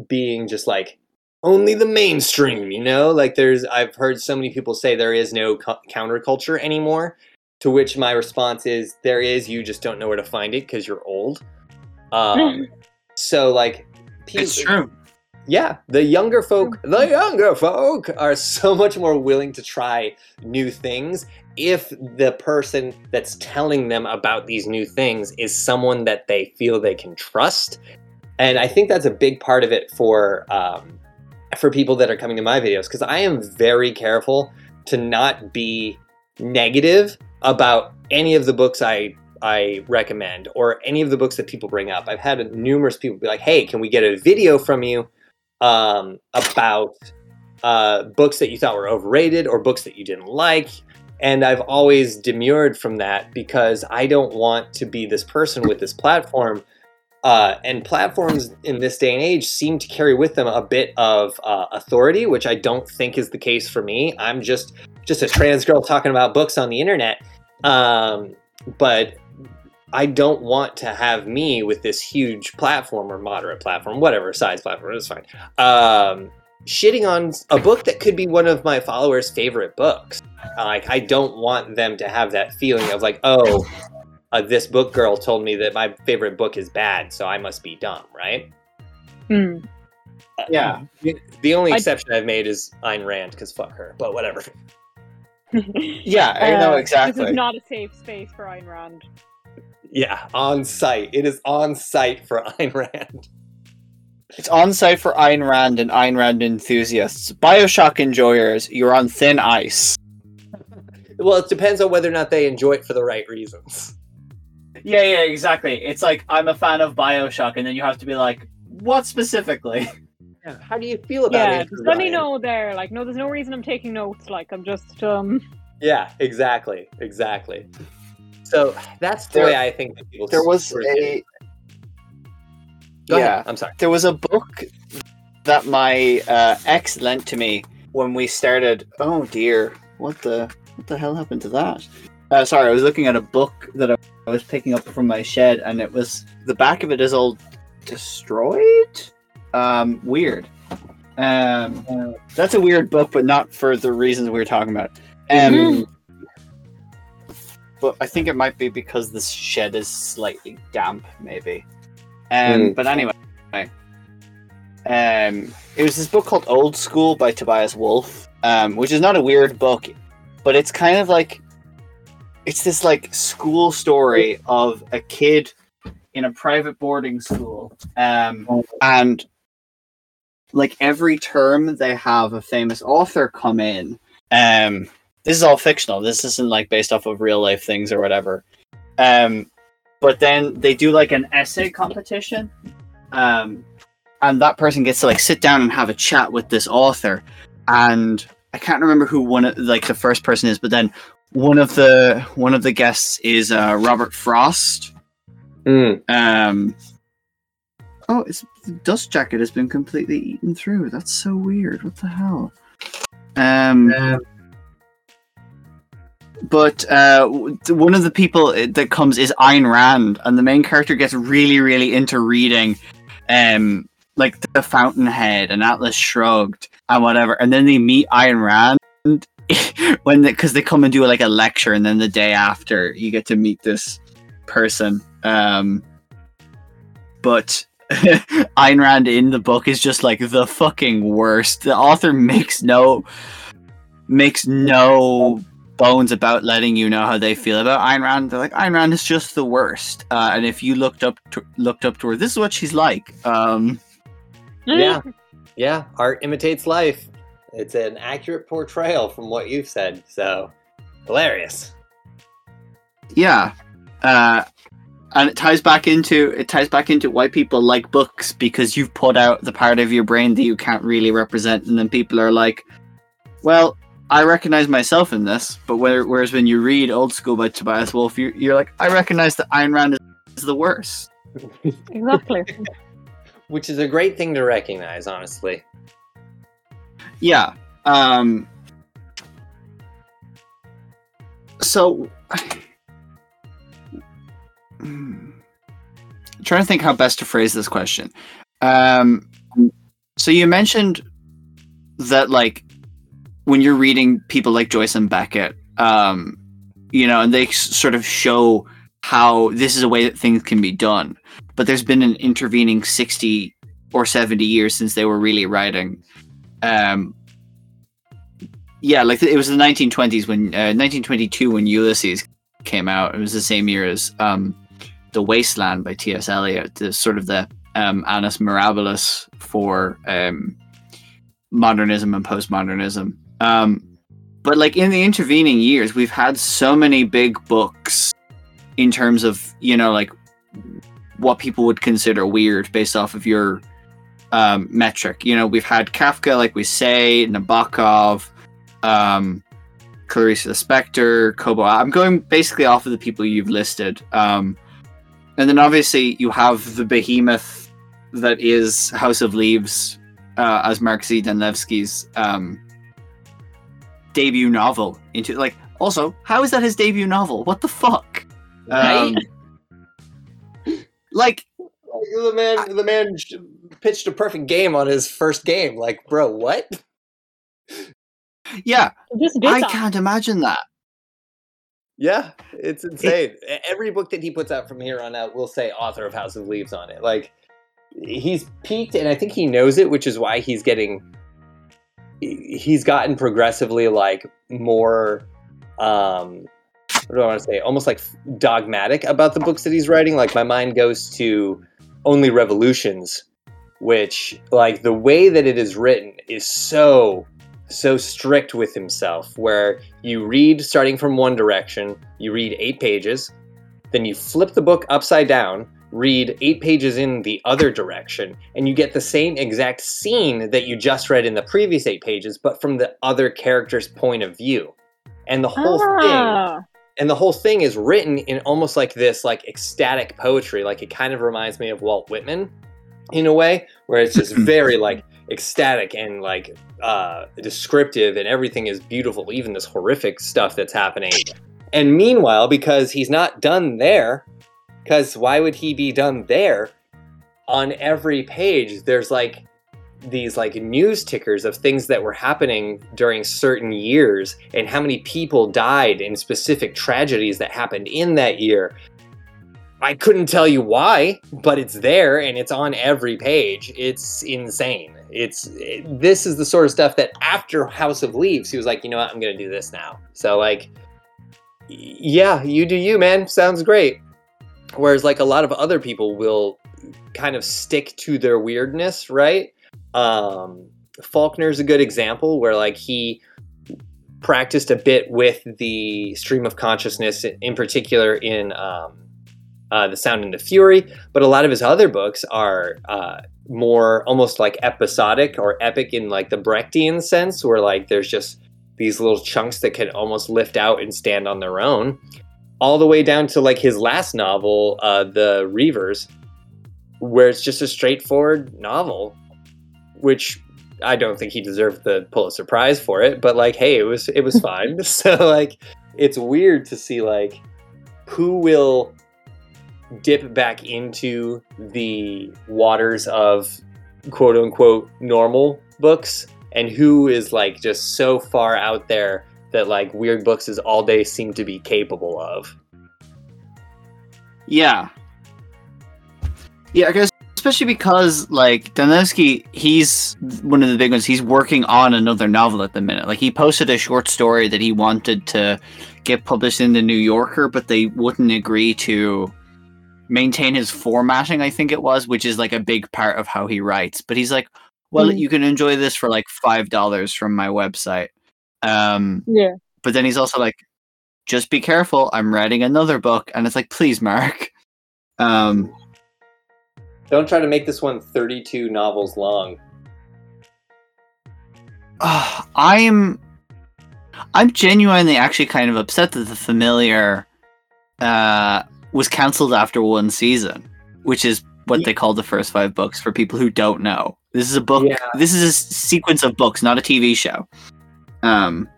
being just like only the mainstream you know? Like there's i've heard so many people say there is no co- counterculture anymore to which my response is there is you just don't know where to find it because you're old. Um, so like pe- It's true. yeah, the younger folk, the younger folk are so much more willing to try new things if the person that's telling them about these new things is someone that they feel they can trust. And I think that's a big part of it for um, for people that are coming to my videos because I am very careful to not be negative about any of the books I I recommend or any of the books that people bring up. I've had numerous people be like, "Hey, can we get a video from you?" um, about uh, books that you thought were overrated or books that you didn't like. And I've always demurred from that because I don't want to be this person with this platform. Uh, and platforms in this day and age seem to carry with them a bit of uh, authority, which I don't think is the case for me. I'm just just a trans girl talking about books on the internet. Um, but I don't want to have me with this huge platform or moderate platform, whatever size platform, it's fine. Um, shitting on a book that could be one of my followers' favorite books. Like, I don't want them to have that feeling of like, oh, uh, this book girl told me that my favorite book is bad, so I must be dumb, right? Hmm. Yeah. The, the only exception I've made is Ayn Rand, because fuck her. But whatever. Yeah, I know Uh, This is not a safe space for Ayn Rand. Yeah, on site. It is on site for Ayn Rand. It's on site for Ayn Rand and Ayn Rand enthusiasts. Bioshock enjoyers, you're on thin ice. Well, it depends on whether or not they enjoy it for the right reasons. Yeah, yeah, exactly. It's like I'm a fan of Bioshock, and then you have to be like, what specifically? Yeah. How do you feel about Yeah, it? just let me know there. Like, no, there's no reason I'm taking notes. Like, I'm just um. Yeah, exactly, exactly. So that's the There- way I think that people. There was sort of get a. Go yeah. ahead. I'm sorry. there was a book that my uh, ex lent to me when we started. Oh dear, what the what the hell happened to that? Uh, sorry, I was looking at a book that I I was picking up from my shed, and it was the back of it is all destroyed. Um, weird. Um, that's a weird book, but not for the reasons we were talking about. Um, Mhm. But I think it might be because the shed is slightly damp, maybe. Um, Mm. but anyway, um, it was this book called Old School by Tobias Wolff, um, which is not a weird book, but it's kind of like it's this like school story of a kid in a private boarding school, um, and like every term they have a famous author come in. Um, this is all fictional. This isn't like based off of real life things or whatever. Um, but then they do like an essay competition. Um, and that person gets to like sit down and have a chat with this author. And I can't remember who one of like the first person is, but then one of the one of the guests is uh, Robert Frost. Mm. Um, oh, it's the dust jacket has been completely eaten through. That's so weird. What the hell? Um, but uh, one of the people that comes is Ayn Rand, and the main character gets really, really into reading, um, like The Fountainhead and Atlas Shrugged and whatever. And then they meet Ayn Rand when because they come and do like a lecture, and then the day after you get to meet this person. Um, but Ayn Rand in the book is just like the fucking worst. The author makes no makes no bones about letting you know how they feel about Ayn Rand. They're like Ayn Rand is just the worst. Uh, and if you looked up to, looked up to her, this is what she's like. Um, Yeah. Yeah, art imitates life. It's an accurate portrayal from what you've said. So hilarious. yeah. Uh, and it ties back into it ties back into why people like books because you've put out the part of your brain that you can't really represent, and then people are like, "Well, I recognize myself in this." But where, whereas when you read Old School by Tobias Wolff, you're, you're like, "I recognize that Ayn Rand is the worst." Exactly. Which is a great thing to recognize, honestly. Yeah. Um so I'm trying to think how best to phrase this question. Um so you mentioned that like when you're reading people like Joyce and Beckett, um you know, and they sort of show how this is a way that things can be done. But there's been an intervening 60 or 70 years since they were really writing. Um yeah like it was the 1920s when uh, 1922 when ulysses came out. It was the same year as um the wasteland by ts eliot the sort of the um annus mirabilis for um modernism and postmodernism um but like in the intervening years we've had so many big books in terms of you know like what people would consider weird based off of your um, metric. You know, we've had Kafka, like we say, Nabokov, um, Clarice Lispector, Kobo. I'm going basically off of the people you've listed. Um, and then obviously you have the behemoth that is House of Leaves uh, as Mark Z. Um, debut novel. Into like, also, how is that his debut novel? What the fuck? Um, like, The man, the man pitched a perfect game on his first game. Like, bro, what? yeah, Just I that. can't imagine that. Yeah, it's insane. E- Every book that he puts out from here on out will say author of House of Leaves on it. Like he's peaked and I think he knows it, which is why he's getting he- he's gotten progressively like more um what do I want to say? Almost like dogmatic about the books that he's writing. Like my mind goes to Only Revolutions, which like the way that it is written is so so strict with himself where you read starting from one direction, you read 8 pages, then you flip the book upside down, read 8 pages in the other direction, and you get the same exact scene that you just read in the previous 8 pages but from the other character's point of view. And the whole thing Ah, and the whole thing is written in almost like this like ecstatic poetry like it kind of reminds me of walt whitman in a way where it's just very like ecstatic and like uh descriptive and everything is beautiful even this horrific stuff that's happening and meanwhile because he's not done there because why would he be done there on every page there's like these like news tickers of things that were happening during certain years and how many people died in specific tragedies that happened in that year. I couldn't tell you why, but it's there and it's on every page. It's insane. It's it- this is the sort of stuff that after House of Leaves, he was like, you know what, I'm gonna do this now. So like, yeah, you do you, man. Sounds great. Whereas like a lot of other people will kind of stick to their weirdness, right? um, Faulkner's a good example where like he practiced a bit with the stream of consciousness in particular in um, uh, the sound and the fury but a lot of his other books are uh, more almost like episodic or epic in like the brechtian sense where like there's just these little chunks that can almost lift out and stand on their own all the way down to like his last novel uh, the reivers where it's just a straightforward novel which I don't think he deserved the Pulitzer Prize for it, but like, hey, it was it was fine. so like, it's weird to see like who will dip back into the waters of quote unquote normal books and who is like just so far out there that like weird books is all they seem to be capable of. Yeah. Yeah, because especially because like Danielewski, he's one of the big ones. He's working on another novel at the minute. Like he posted a short story that he wanted to get published in the New Yorker, but they wouldn't agree to maintain his formatting. I think it was, which is like a big part of how he writes. But he's like, well, Mm. you can enjoy this for like five dollars from my website. Um, yeah. but then he's also like, just be careful. I'm writing another book, and it's like, please, Mark. Um, Don't try to make this one 32 novels long. uh, I'm, I'm genuinely actually kind of upset that the familiar, uh, was cancelled after one season, which is what they call the first five books for people who don't know. This is a book. Yeah. This is a sequence of books, not a TV show. Um,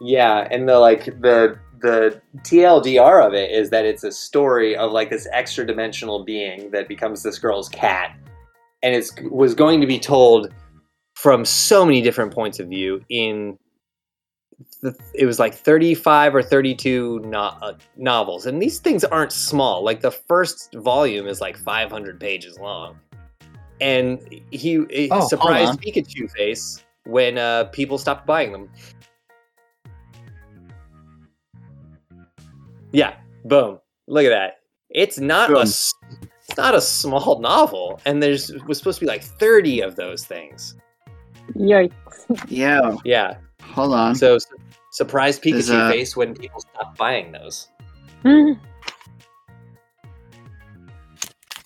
Yeah, and the like the the TLDR of it is that it's a story of like this extra dimensional being that becomes this girl's cat, and it's was going to be told from so many different points of view in the, it was like 35 or 32 no, uh, novels. And these things aren't small. Like the first volume is like 500 pages long. And he, he Oh, surprised pikachu face when uh, people stopped buying them Yeah, boom. Look at that. It's not a Boom. s- it's not a small novel, and there's was supposed to be like thirty of those things. Yikes. yeah. Yeah. Hold on. So su- surprise There's Pikachu a- face when people stop buying those.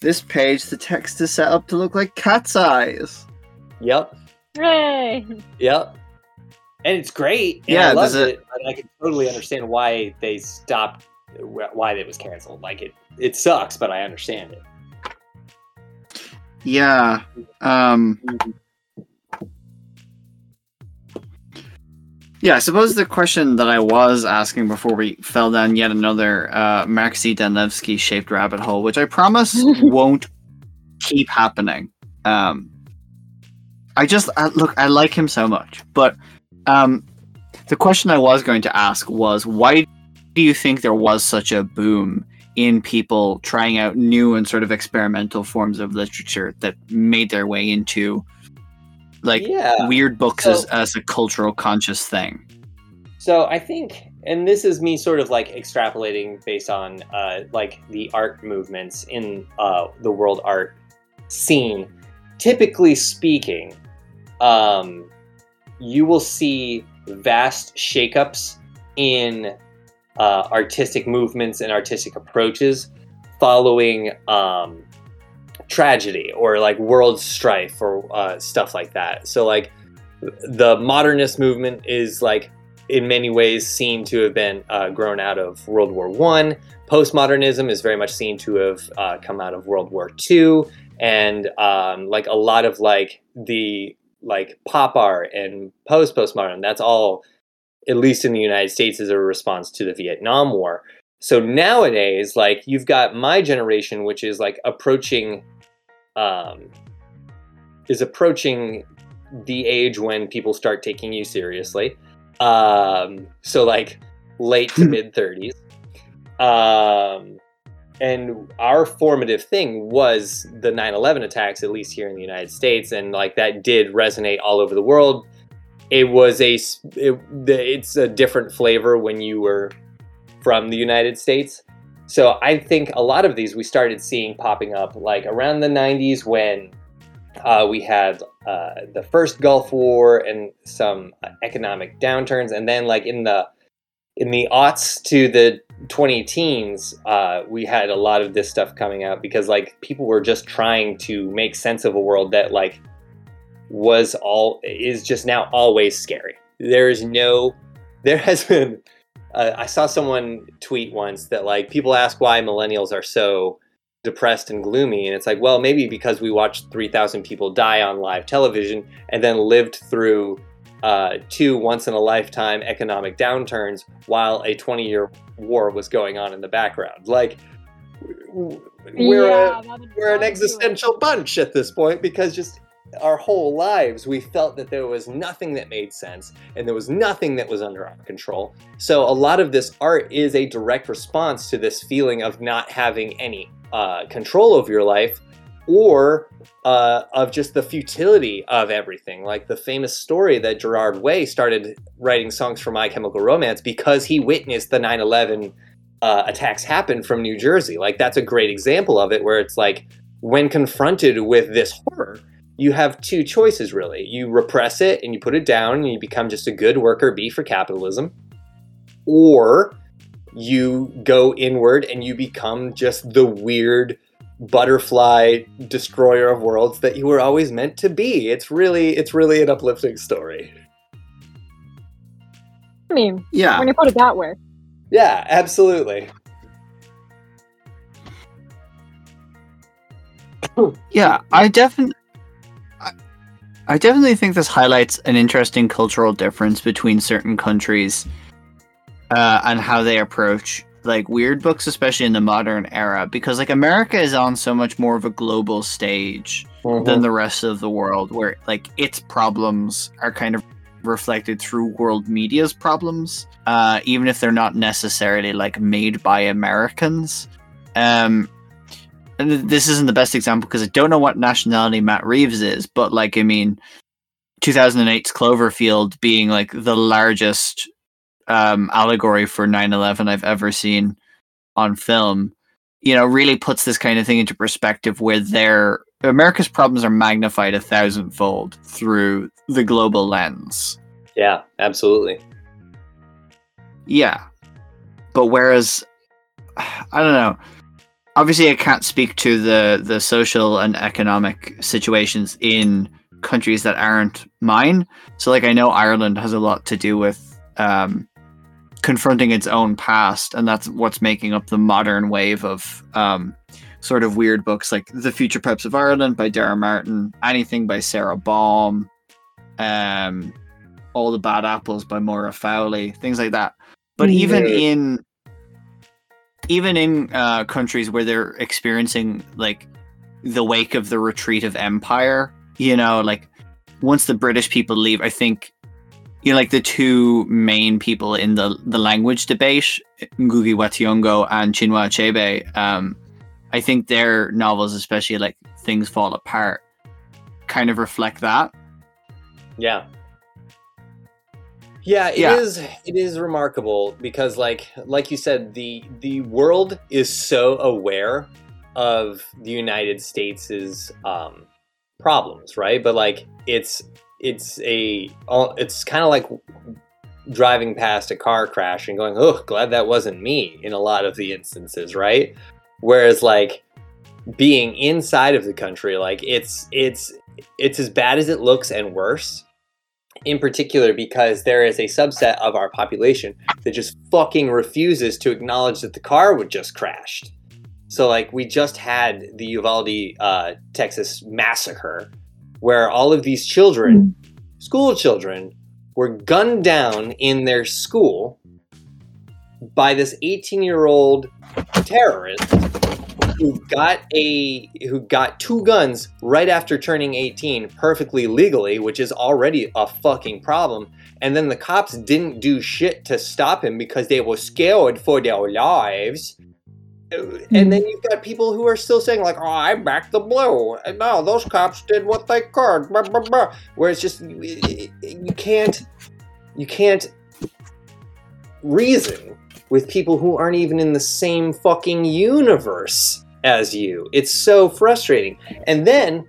This page, the text is set up to look like cat's eyes. Yep. Hooray! Yep. And it's great. And Yeah, I love there's it. But I can totally understand why they stopped, why it was canceled. Like it, it sucks, but I understand it. Yeah. Um Yeah, I suppose the question that I was asking before we fell down yet another uh Mark Z. Danielewski shaped rabbit hole, which I promise won't keep happening. Um I just I, look, I like him so much, but um the question I was going to ask was why do you think there was such a boom in people trying out new and sort of experimental forms of literature that made their way into like Yeah. weird books So- as, as a cultural conscious thing? So I think, and this is me sort of like extrapolating based on uh, like the art movements in uh, the world art scene. Typically speaking, um, you will see vast shakeups in uh, artistic movements and artistic approaches following um, tragedy or like world strife or uh, stuff like that. So like the modernist movement is like in many ways seen to have been uh, grown out of World War One. Postmodernism is very much seen to have uh, come out of World War Two, and um, like a lot of like the like pop art and post postmodern. That's all, at least in the United States, is a response to the Vietnam War. So nowadays, like you've got my generation, which is like approaching, um, is approaching the age when people start taking you seriously. Um, so like late to mid 30s. Um, and our formative thing was the 9/11 attacks, at least here in the United States, and like that did resonate all over the world. It was a it, it's a different flavor when you were from the United States. So I think a lot of these we started seeing popping up like around the 90s when uh, we had uh, the first Gulf War and some uh, economic downturns, and then like in the in the aughts to the 20 teens, uh, we had a lot of this stuff coming out because like people were just trying to make sense of a world that like was all is just now always scary. There is no, there has been. Uh, I saw someone tweet once that like people ask why millennials are so depressed and gloomy and it's like well maybe because we watched 3000 people die on live television and then lived through uh, two once in a lifetime economic downturns while a 20 year war was going on in the background. Like we're Yeah, a, we're an existential bunch at this point because just our whole lives we felt that there was nothing that made sense and there was nothing that was under our control. So a lot of this art is a direct response to this feeling of not having any uh, control over your life or uh, of just the futility of everything. Like the famous story that gerard way started writing songs for my chemical romance because he witnessed the 9-11 uh, attacks happen from new jersey. Like that's a great example of it where it's like when confronted with this horror you have two choices really. You repress it and you put it down and you become just a good worker bee for capitalism or you go inward and you become just the weird butterfly destroyer of worlds that you were always meant to be it's really it's really an uplifting story I mean, Yeah. when you put it that way. yeah absolutely Yeah, I definitely, I, I definitely think this highlights an interesting cultural difference between certain countries, uh, and how they approach like weird books, especially in the modern era. Because like America is on so much more of a global stage than the rest of the world, where like its problems are kind of reflected through world media's problems, uh, even if they're not necessarily like made by Americans. Um, and this isn't the best example because I don't know what nationality Matt Reeves is, but like I mean, 2008's Cloverfield being like the largest um, allegory for 9/11 I've ever seen on film, you know, really puts this kind of thing into perspective where their America's problems are magnified a thousandfold through the global lens. yeah absolutely Yeah. But whereas I don't know. Obviously I can't speak to the the social and economic situations in countries that aren't mine. So like I know Ireland has a lot to do with um confronting its own past and that's what's making up the modern wave of um sort of weird books like The Future Preps of Ireland by Dara Martin, anything by Sara Baume, um All the Bad Apples by Moïra Fowley, things like that. But even Mhm. in even in uh, countries where they're experiencing like the wake of the retreat of empire, you know, like once the British people leave, I think, you know, like the two main people in the the language debate, Ngugi wa Thiong'o and Chinua Achebe. Um, I think their novels, especially like Things Fall Apart, kind of reflect that. Yeah. Yeah, it Yeah. is. It is remarkable because, like, like you said, the the world is so aware of the United States' um, problems, right? But like, it's it's a it's kind of like driving past a car crash and going, "Oh, glad that wasn't me." In a lot of the instances, right? Whereas, like, being inside of the country, like, it's it's it's as bad as it looks and worse in particular because there is a subset of our population that just fucking refuses to acknowledge that the car would just crashed. So like we just had the Uvalde, uh, Texas massacre, where all of these children, hmm. school children, were gunned down in their school by this 18-year-old terrorist who got a who got two guns right after turning 18 perfectly legally which is already a fucking problem. And then the cops didn't do shit to stop him because they were scared for their lives and then you've got people who are still saying like oh i backed the blue and no those cops did what they could blah, blah, blah. where it's just you you can't you can't reason with people who aren't even in the same fucking universe as you. It's so frustrating. And then,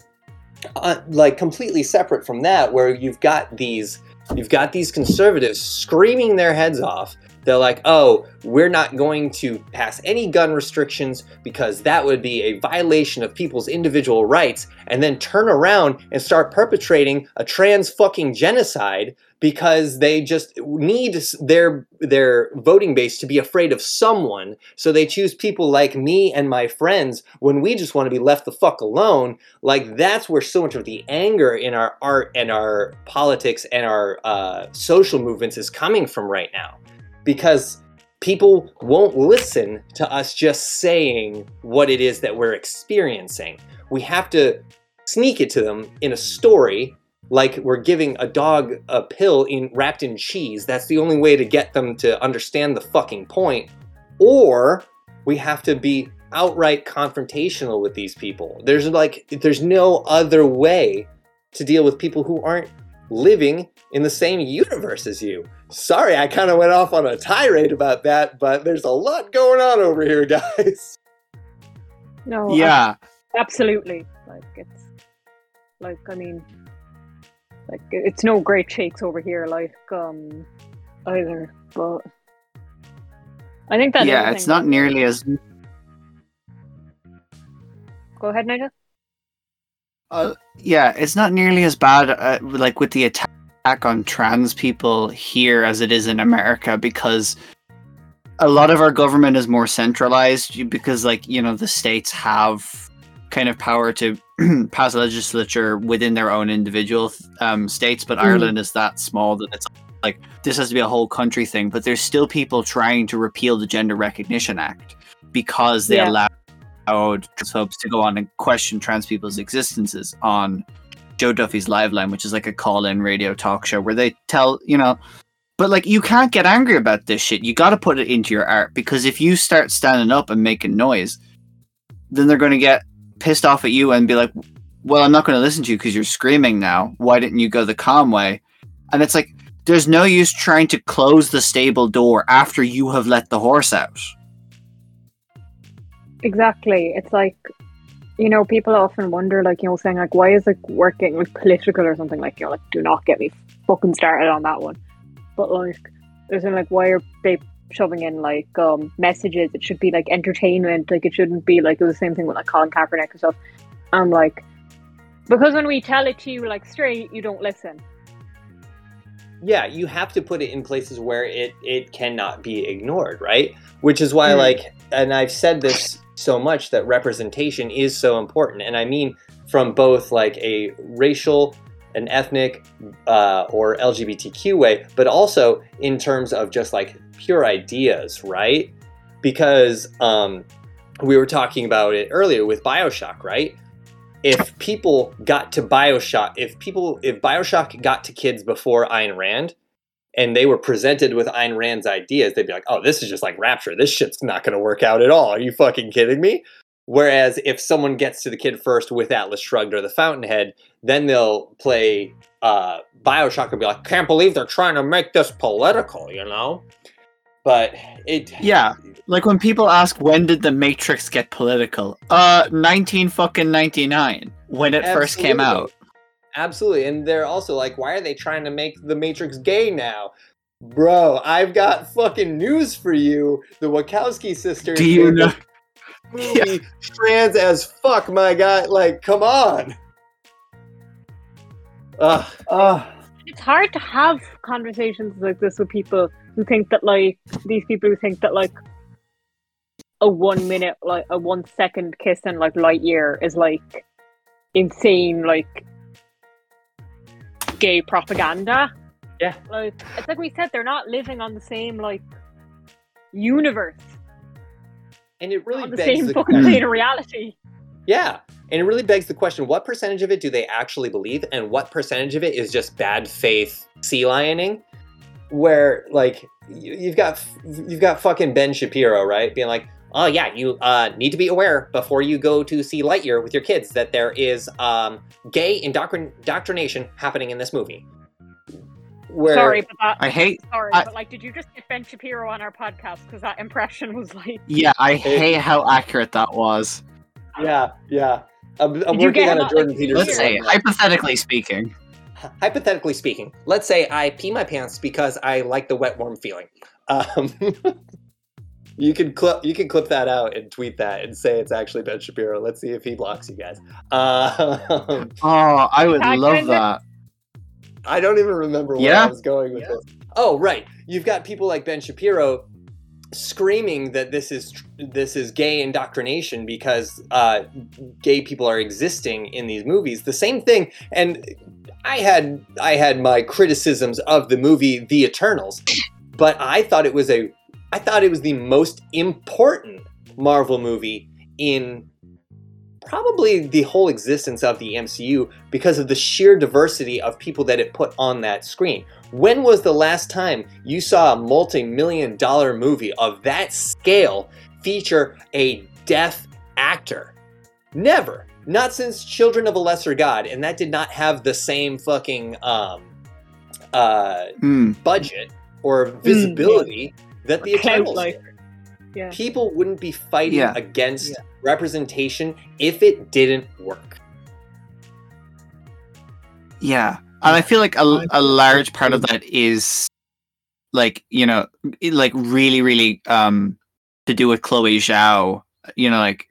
uh, like completely separate from that, where you've got these, you've got these conservatives screaming their heads off. They're like, "Oh, we're not going to pass any gun restrictions because that would be a violation of people's individual rights," and then turn around and start perpetrating a trans fucking genocide because they just need their their voting base to be afraid of someone. So they choose people like me and my friends when we just want to be left the fuck alone. Like that's where so much of the anger in our art and our politics and our uh, social movements is coming from right now because people won't listen to us just saying what it is that we're experiencing we have to sneak it to them in a story like we're giving a dog a pill in wrapped in cheese. That's the only way to get them to understand the fucking point. Or we have to be outright confrontational with these people. There's like there's no other way to deal with people who aren't living in the same universe as you. Sorry, I kind of went off on a tirade about that, but there's a lot going on over here, guys. No, Yeah, absolutely. Like it's like I mean, like it's no great shakes over here. Like um, either, but I think that yeah, it's not nearly as Go ahead, Nigel. Uh, yeah, it's not nearly as bad, uh, like with the attack on trans people here as it is in America, because a lot of our government is more centralized. Because, like, you know, the states have kind of power to pass legislature within their own individual um, states, but Mm. Ireland is that small that it's like this has to be a whole country thing. But there's still people trying to repeal the Gender Recognition Act because they Yeah. allow allowed trans folks to go on and question trans people's existences on Joe Duffy's Live Line, which is like a call-in radio talk show where they tell you know. But like, you can't get angry about this shit. You got to put it into your art because if you start standing up and making noise, then they're going to get pissed off at you and be like, "Well, I'm not going to listen to you because you're screaming now. Why didn't you go the calm way?" And it's like, there's no use trying to close the stable door after you have let the horse out. Exactly. It's like, you know, people often wonder, like, you know, saying, like, why is it working like political or something? Like, you know, like, do not get me fucking started on that one. But, like, there's been, like, why are they shoving in, like, um, messages? It should be, like, entertainment. Like, it shouldn't be, like, it was the same thing with, like, Colin Kaepernick and stuff. I'm like, because when we tell it to you, like, straight, you don't listen. yeah you have to put it in places where it it cannot be ignored right which is why Mm. like and i've said this so much that representation is so important. And i mean from both like a racial an ethnic uh, or lgbtq way but also in terms of just like pure ideas right? Because um we were talking about it earlier with bioshock right? If people got to Bioshock, if people, if Bioshock got to kids before Ayn Rand, and they were presented with Ayn Rand's ideas, they'd be like, "Oh, this is just like Rapture. This shit's not going to work out at all. Are you fucking kidding me?" Whereas if someone gets to the kid first with Atlas Shrugged or the Fountainhead, then they'll play uh, Bioshock and be like, "Can't believe they're trying to make this political," you know. But it, Yeah, like when people ask when did the Matrix get political? Uh, nineteen fucking ninety nine when it first came out. Absolutely. And they're also like, why are they trying to make the Matrix gay now? Bro, I've got fucking news for you. The Wachowski sisters Do you know? this movie trans as fuck, my guy. Like, come on. Ugh. Uh, It's hard to have conversations like this with people who think that like these people who think that like a one minute like a one second kiss in like Lightyear is like insane like gay propaganda. Yeah. Like it's like we said, they're not living on the same like universe. And it really on the begs same the fucking question. plane of hmm. reality. Yeah. And it really begs the question what percentage of it do they actually believe, and what percentage of it is just bad faith sea lioning? Where, like, you- you've got you've got fucking Ben Shapiro, right? Being like, oh, yeah, you uh, need to be aware before you go to see Lightyear with your kids that there is um, gay indoctrin- indoctrination happening in this movie. Where, Sorry, but that I hate. sorry, I- but like did you just get Ben Shapiro on our podcast? Because that impression was like Yeah, I hate how accurate that was. Yeah, yeah. I'm, I'm you working get on him a Jordan like, Peterson. Let's say, one hypothetically speaking. hypothetically speaking, let's say I pee my pants because I like the wet, warm feeling. Um, you can clip you can clip that out and tweet that and say it's actually Ben Shapiro. Let's see if he blocks you guys. Um, Oh, I would Tag love in it. that. I don't even remember where Yeah. I was going with this. Oh, right. You've got people like Ben Shapiro screaming that this is this is gay indoctrination because uh, gay people are existing in these movies. The same thing, and I had I had my criticisms of the movie The Eternals, but I thought it was a I thought it was the most important Marvel movie in probably the whole existence of the MCU because of the sheer diversity of people that it put on that screen. When was the last time you saw a multi million dollar movie of that scale feature a deaf actor? Never. Not since Children of a Lesser God, and that did not have the same fucking um, uh, Hmm. budget or visibility that the Clout, Eternals like. Yeah. People wouldn't be fighting Yeah. against representation if it didn't work. Yeah, and I feel like a, a large part of that is like you know, like really, really um to do with Chloe Zhao. You know, like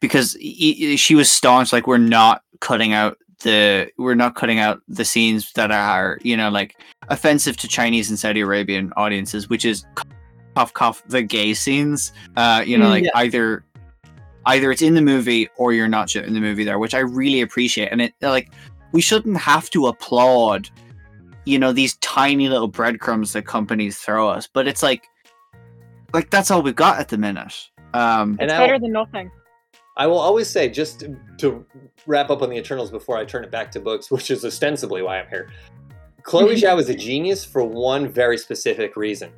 because e- e- she was staunch. Like we're not cutting out the we're not cutting out the scenes that are you know like offensive to Chinese and Saudi Arabian audiences, which is cough cough the gay scenes. Uh, you know, Mm, like yeah. either either it's in the movie or you're not in the movie there, which I really appreciate. And it like we shouldn't have to applaud, you know, these tiny little breadcrumbs that companies throw us. But it's like, like that's all we've got at the minute. Um, And It's better than nothing. I will always say, just to, to wrap up on the Eternals before I turn it back to books, which is ostensibly why I'm here. Chloe Zhao is a genius for one very specific reason.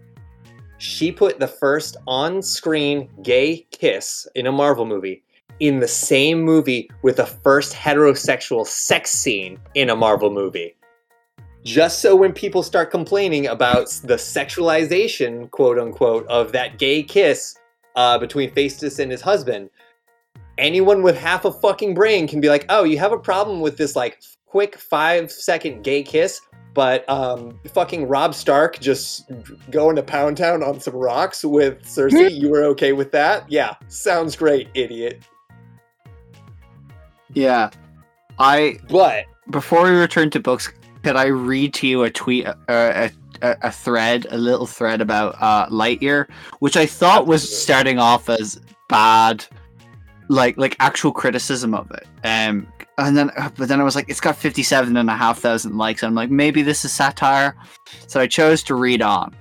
She put the first on screen gay kiss in a Marvel movie in the same movie with the first heterosexual sex scene in a Marvel movie. Just so when people start complaining about the sexualization, quote unquote, of that gay kiss uh, between Phastos and his husband, anyone with half a fucking brain can be like, oh, you have a problem with this like quick five second gay kiss, but um, fucking Robb Stark just going to Pound Town on some rocks with Sersi, you were okay with that? Yeah, sounds great, idiot. yeah, I But before we return to books, could I read to you a tweet, uh, a, a a thread, a little thread about uh, Lightyear, which I thought was starting off as bad, like like actual criticism of it. Um, and then but then I was like, it's got fifty seven and a half thousand likes. I'm like, maybe this is satire, so I chose to read on.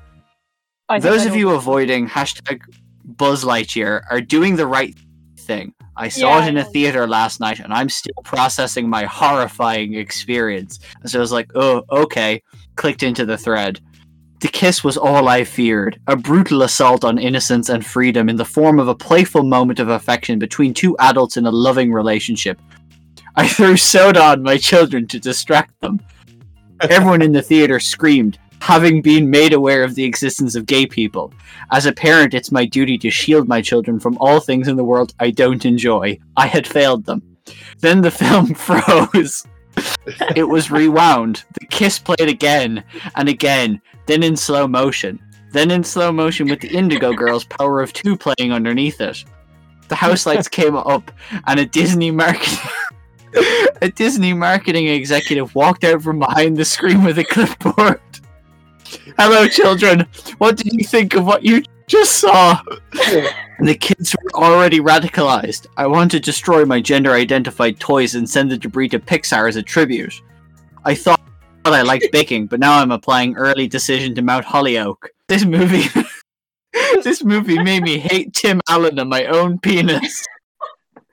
I Those of know- you avoiding hashtag Buzz Lightyear are doing the right thing. I saw Yeah, it in a theater last night and I'm still processing my horrifying experience. And so I was like, oh, okay. Clicked into the thread. The kiss was all I feared a brutal assault on innocence and freedom in the form of a playful moment of affection between two adults in a loving relationship. I threw soda on my children to distract them. Everyone in the theater screamed, having been made aware of the existence of gay people. As a parent, it's my duty to shield my children from all things in the world I don't enjoy. I had failed them. Then the film froze. it was rewound. The kiss played again and again, then in slow motion. Then in slow motion with the Indigo Girls Power of Two playing underneath it. The house lights came up and a Disney marketing a Disney marketing executive walked out from behind the screen with a clipboard. Hello, children. What did you think of what you just saw? the kids were already radicalized. I want to destroy my gender identified toys and send the debris to Pixar as a tribute. I thought I liked baking, but now I'm applying early decision to Mount Holyoke. This movie. this movie made me hate Tim Allen and my own penis.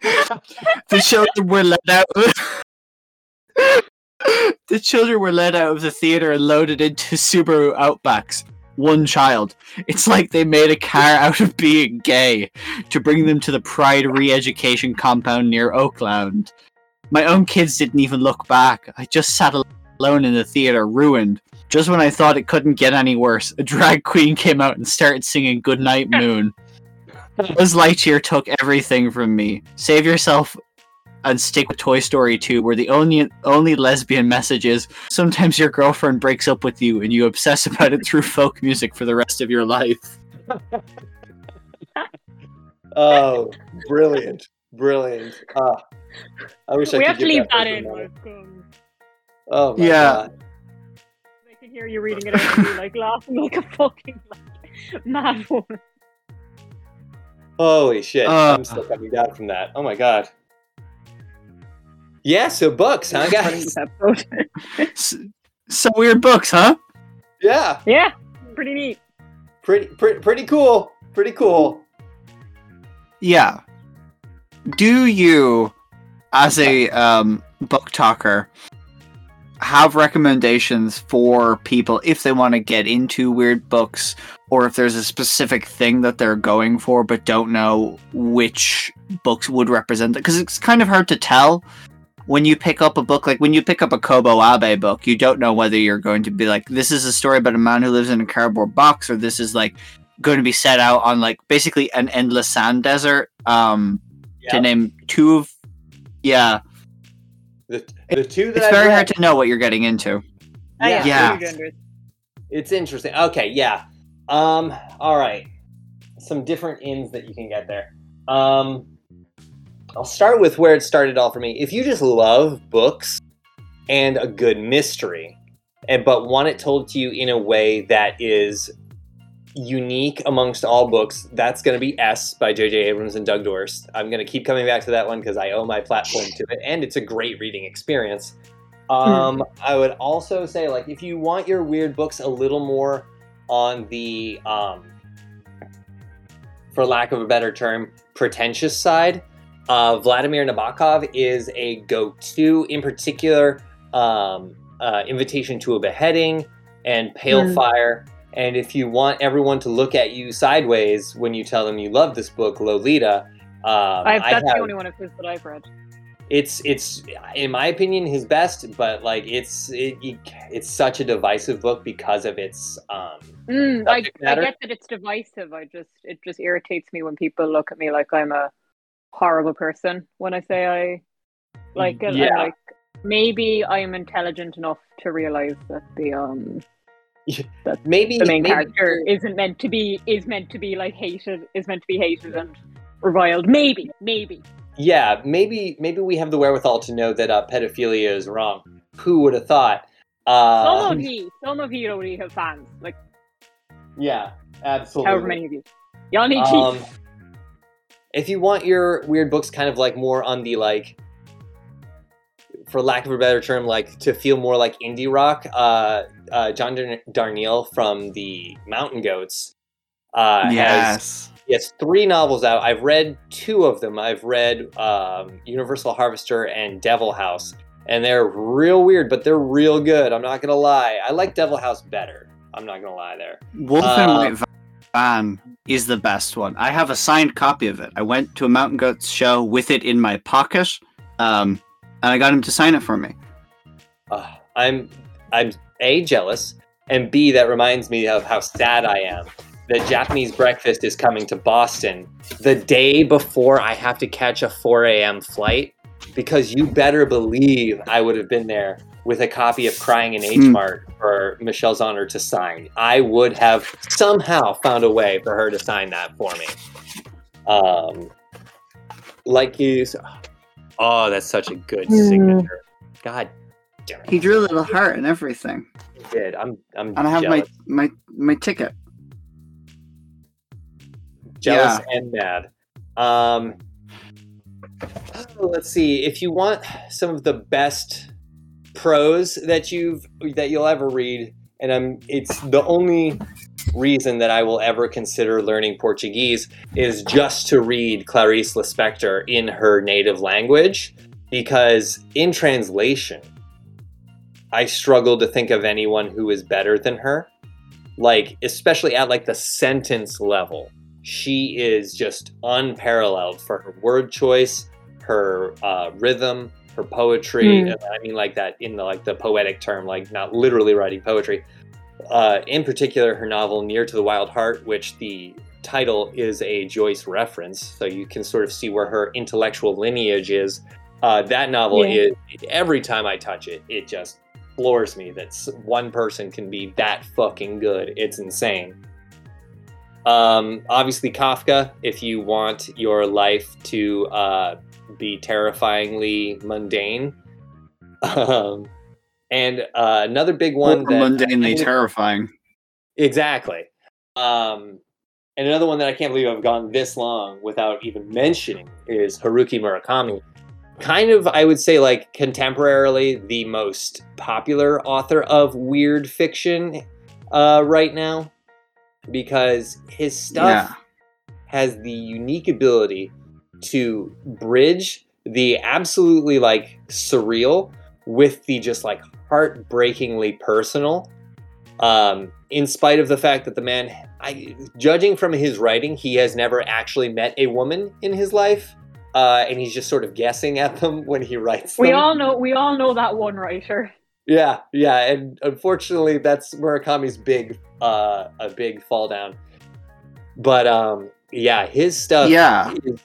The children were let out. the children were let out of the theater and loaded into Subaru Outbacks. One child. It's like they made a car out of being gay to bring them to the Pride re education compound near Oakland. My own kids didn't even look back. I just sat alone in the theater, ruined. Just when I thought it couldn't get any worse, a drag queen came out and started singing Goodnight Moon. Buzz Lightyear took everything from me. Save yourself and stick with Toy Story 2, where the only only lesbian message is sometimes your girlfriend breaks up with you and you obsess about it through folk music for the rest of your life. oh, brilliant, brilliant! Ah, I wish I we could have to leave that that in. person Like, um, Oh my Yeah. god! I can hear you reading it out and be like laughing like a fucking like, mad woman. Holy shit! Uh. I'm still coming down from that. Oh my god! Yeah, so books, huh, guys? Episode. S- Some weird books, huh? Yeah, yeah, pretty neat. pretty, pretty, pretty cool. Pretty cool. Yeah. Do you, as a um, BookToker, have recommendations for people if they want to get into weird books, or if there's a specific thing that they're going for but don't know which books would represent it? Because it's kind of hard to tell when you pick up a book. Like when you pick up a Kobo Abe book, you don't know whether you're going to be like, this is a story about a man who lives in a cardboard box, or this is like going to be set out on like basically an endless sand desert. Um, to name two of, yeah, The, the two that it's I've very read- hard to know what you're getting into. Yeah. Yeah. It's interesting. Okay, yeah. Um, all right. Some different ins that you can get there. Um, I'll start with where it started all for me. If you just love books and a good mystery, and but want it told to you in a way that is unique amongst all books, that's going to be S by J.J. Abrams and Doug Dorst. I'm going to keep coming back to that one because I owe my platform to it, and it's a great reading experience. Um, I would also say, like, if you want your weird books a little more on the, um, for lack of a better term, pretentious side, uh, Vladimir Nabokov is a go-to. In particular, um, uh, Invitation to a Beheading and Pale Hmm. Fire. And if you want everyone to look at you sideways when you tell them you love this book, Lolita, um, I've, that's have the only one of his that I've read. It's it's in my opinion his best but like it's it, it's such a divisive book because of its um Mm, I, I get that it's divisive. I just it just irritates me when people look at me like I'm a horrible person when I say I like it. Yeah. Like maybe I'm intelligent enough to realize that the um that maybe the main maybe, character isn't meant to be is meant to be like hated is meant to be hated and reviled. Maybe, maybe. Yeah maybe maybe we have the wherewithal to know that uh, pedophilia is wrong who would have thought Some uh of you, some of you already have fans, like yeah absolutely however many of you. Y'all need um, to. if you want your weird books kind of like more on the like for lack of a better term like to feel more like indie rock uh, uh john Dar- darnielle from the mountain goats uh has yes. three novels out i've read two of them i've read um, universal harvester and devil house and they're real weird but they're real good i'm not gonna lie i like devil house better I'm not gonna lie there. Wolf Uh, and White Van is the best one. I have a signed copy of it. I went to a Mountain Goats show with it in my pocket, um, and I got him to sign it for me. Uh, I'm I'm a jealous, and b that reminds me of how sad I am that Japanese breakfast is coming to Boston the day before I have to catch a 4 a.m. flight. Because you better believe I would have been there with a copy of Crying in H Hmm. Mart for Michelle's honor to sign. I would have somehow found a way for her to sign that for me. Um, like you, oh, that's such a good Hmm. signature. God damn it. He drew a little heart and everything, did. I'm I'm and I have jealous, my my my ticket. Jealous and mad. Um, oh, let's see. If you want some of the best prose that you've that you'll ever read, and I'm it's the only reason that I will ever consider learning Portuguese is just to read Clarice Lispector in her native language, because in translation, I struggle to think of anyone who is better than her. Like, especially at like the sentence level, she is just unparalleled for her word choice, her uh, rhythm, her poetry. Hmm. and I mean, like that in the like the poetic term, like not literally writing poetry. Uh, in particular, her novel "Near to the Wild Heart," which the title is a Joyce reference, so you can sort of see where her intellectual lineage is. Uh, that novel Yeah. is every time I touch it, it just floors me that one person can be that fucking good. It's insane. Um, obviously, Kafka, if you want your life to uh, be terrifyingly mundane. Um, and uh, another big one that mundanely terrifying. Exactly. Um, and another one that I can't believe I've gone this long without even mentioning is Haruki Murakami. Kind of, I would say, like contemporarily, the most popular author of weird fiction uh, right now, because his stuff has the unique ability to bridge the absolutely like surreal with the just like heartbreakingly personal um, in spite of the fact that the man, I, judging from his writing, he has never actually met a woman in his life, uh, and he's just sort of guessing at them when he writes them. We all know we all know that one writer. yeah, yeah, and unfortunately, that's Murakami's big, uh, a big fall down. But um, yeah, his stuff, Yeah. is,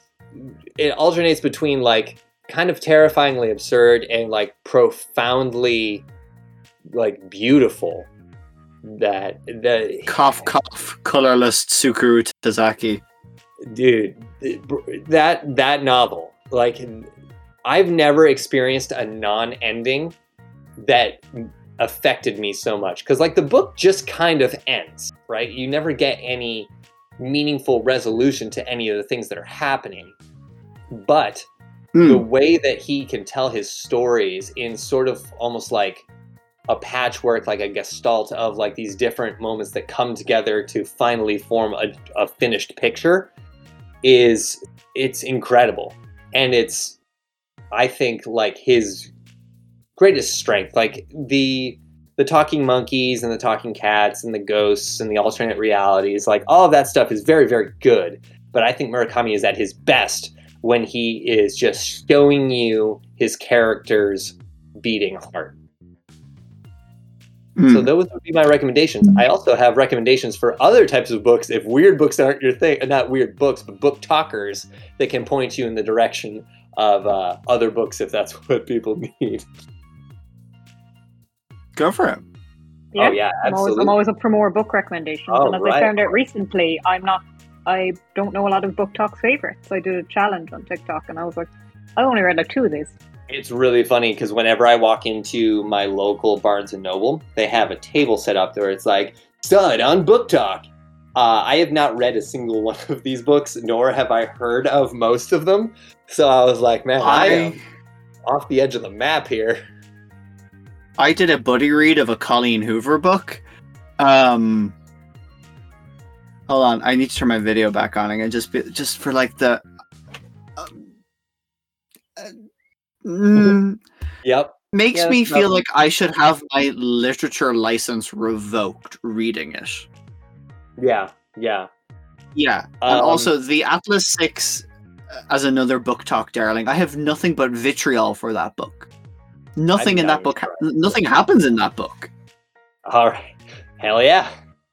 it alternates between like kind of terrifyingly absurd and like profoundly like beautiful. That that Cough, cough, colorless Tsukuru Tazaki. dude that that novel like i've never experienced a non-ending that affected me so much because like the book just kind of ends right you never get any meaningful resolution to any of the things that are happening but the Hmm. way that he can tell his stories in sort of almost like a patchwork, like a gestalt of like these different moments that come together to finally form a, a finished picture is it's incredible. And it's I think like his greatest strength. Like the the talking monkeys and the talking cats and the ghosts and the alternate realities, like all of that stuff is very, very good. But I think Murakami is at his best when he is just showing you his character's beating heart. Hmm. So those would be my recommendations. I also have recommendations for other types of books. If weird books aren't your thing, not weird books, but BookTokers that can point you in the direction of uh, other books if that's what people need. Go for it. Yeah, Oh yeah, I'm always, absolutely. I'm always up for more book recommendations. Oh, and as right. I found out recently, I'm not. I don't know a lot of BookTok's favorites. I did a challenge on TikTok, and I was like, I only read like two of these. It's really funny because whenever I walk into my local Barnes and Noble, they have a table set up there. It's like stud on BookTok. Uh, I have not read a single one of these books, nor have I heard of most of them. So I was like, man, I am off the edge of the map here. I did a buddy read of a Colleen Hoover book. Um, hold on, I need to turn my video back on again, just be, just for like the. Um, uh, mm, Yep. makes Yeah, me feel like I should have my literature license revoked reading it. Yeah, yeah. Yeah, and Um, also the Atlas Six uh, as another BookTok, darling. I have nothing but vitriol for that book. Nothing in that book. ha- nothing happens in that book, All right. Hell yeah.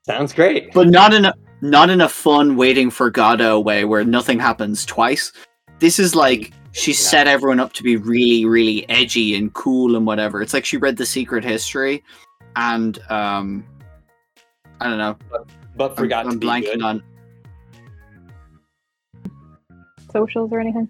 Sounds great. but not in a not in a fun waiting for Godot way where nothing happens twice. This is like she Yeah. set everyone up to be really, really edgy and cool and whatever. It's like she read the Secret History, and um, I don't know. But I'm, forgot I'm to be blanking good. on. Socials or anything?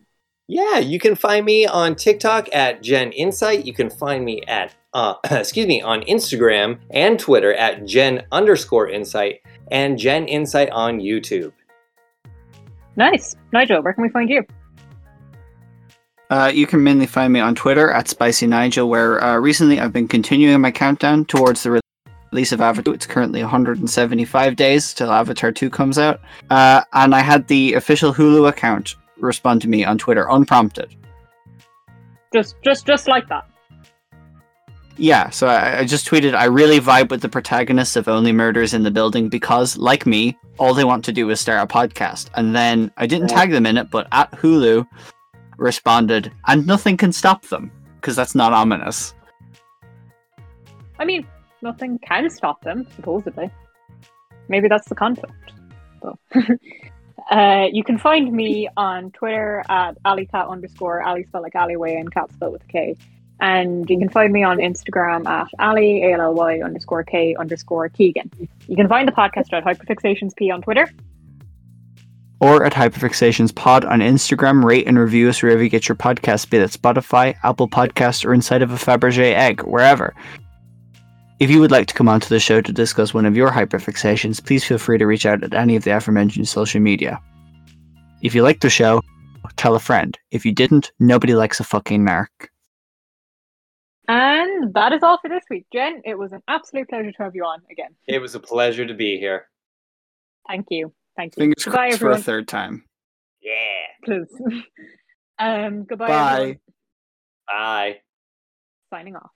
Yeah, you can find me on TikTok at Gen Insight. You can find me at uh, excuse me on Instagram and Twitter at Gen underscore Insight and Gen Insight on YouTube. Nice. Nigel, where can we find you? Uh, you can mainly find me on Twitter at Spicy Nigel, where uh, recently I've been continuing my countdown towards the release of Avatar. It's currently 175 days till Avatar 2 comes out. Uh, and I had the official Hulu account respond to me on Twitter unprompted. Just just just like that. Yeah, so I, I just tweeted, I really vibe with the protagonists of Only Murders in the Building because, like me, all they want to do is start a podcast. And then I didn't tag them in it, but at Hulu responded, and nothing can stop them because that's not ominous. I mean, nothing can stop them, supposedly. Maybe that's the concept. So. uh, you can find me on Twitter at alicat underscore ali spelled like alleyway and cat spelled with a K. And you can find me on Instagram at ali a l l y underscore k underscore Keegan. You can find the podcast at Hyperfixations P on Twitter. or at Hyperfixations Pod on Instagram. Rate and review us wherever you get your podcast, be that Spotify, Apple Podcasts, or inside of a Fabergé egg, wherever. If you would like to come onto the show to discuss one of your hyperfixations, please feel free to reach out at any of the aforementioned social media. If you liked the show, tell a friend. If you didn't, nobody likes a fucking narc. And that is all for this week. Jen, it was an absolute pleasure to have you on again. It was a pleasure to be here. Thank you. Thank you. Fingers Goodbye, crossed for a third time. Yeah. Please. um, goodbye, Bye. everyone. Bye. Signing off.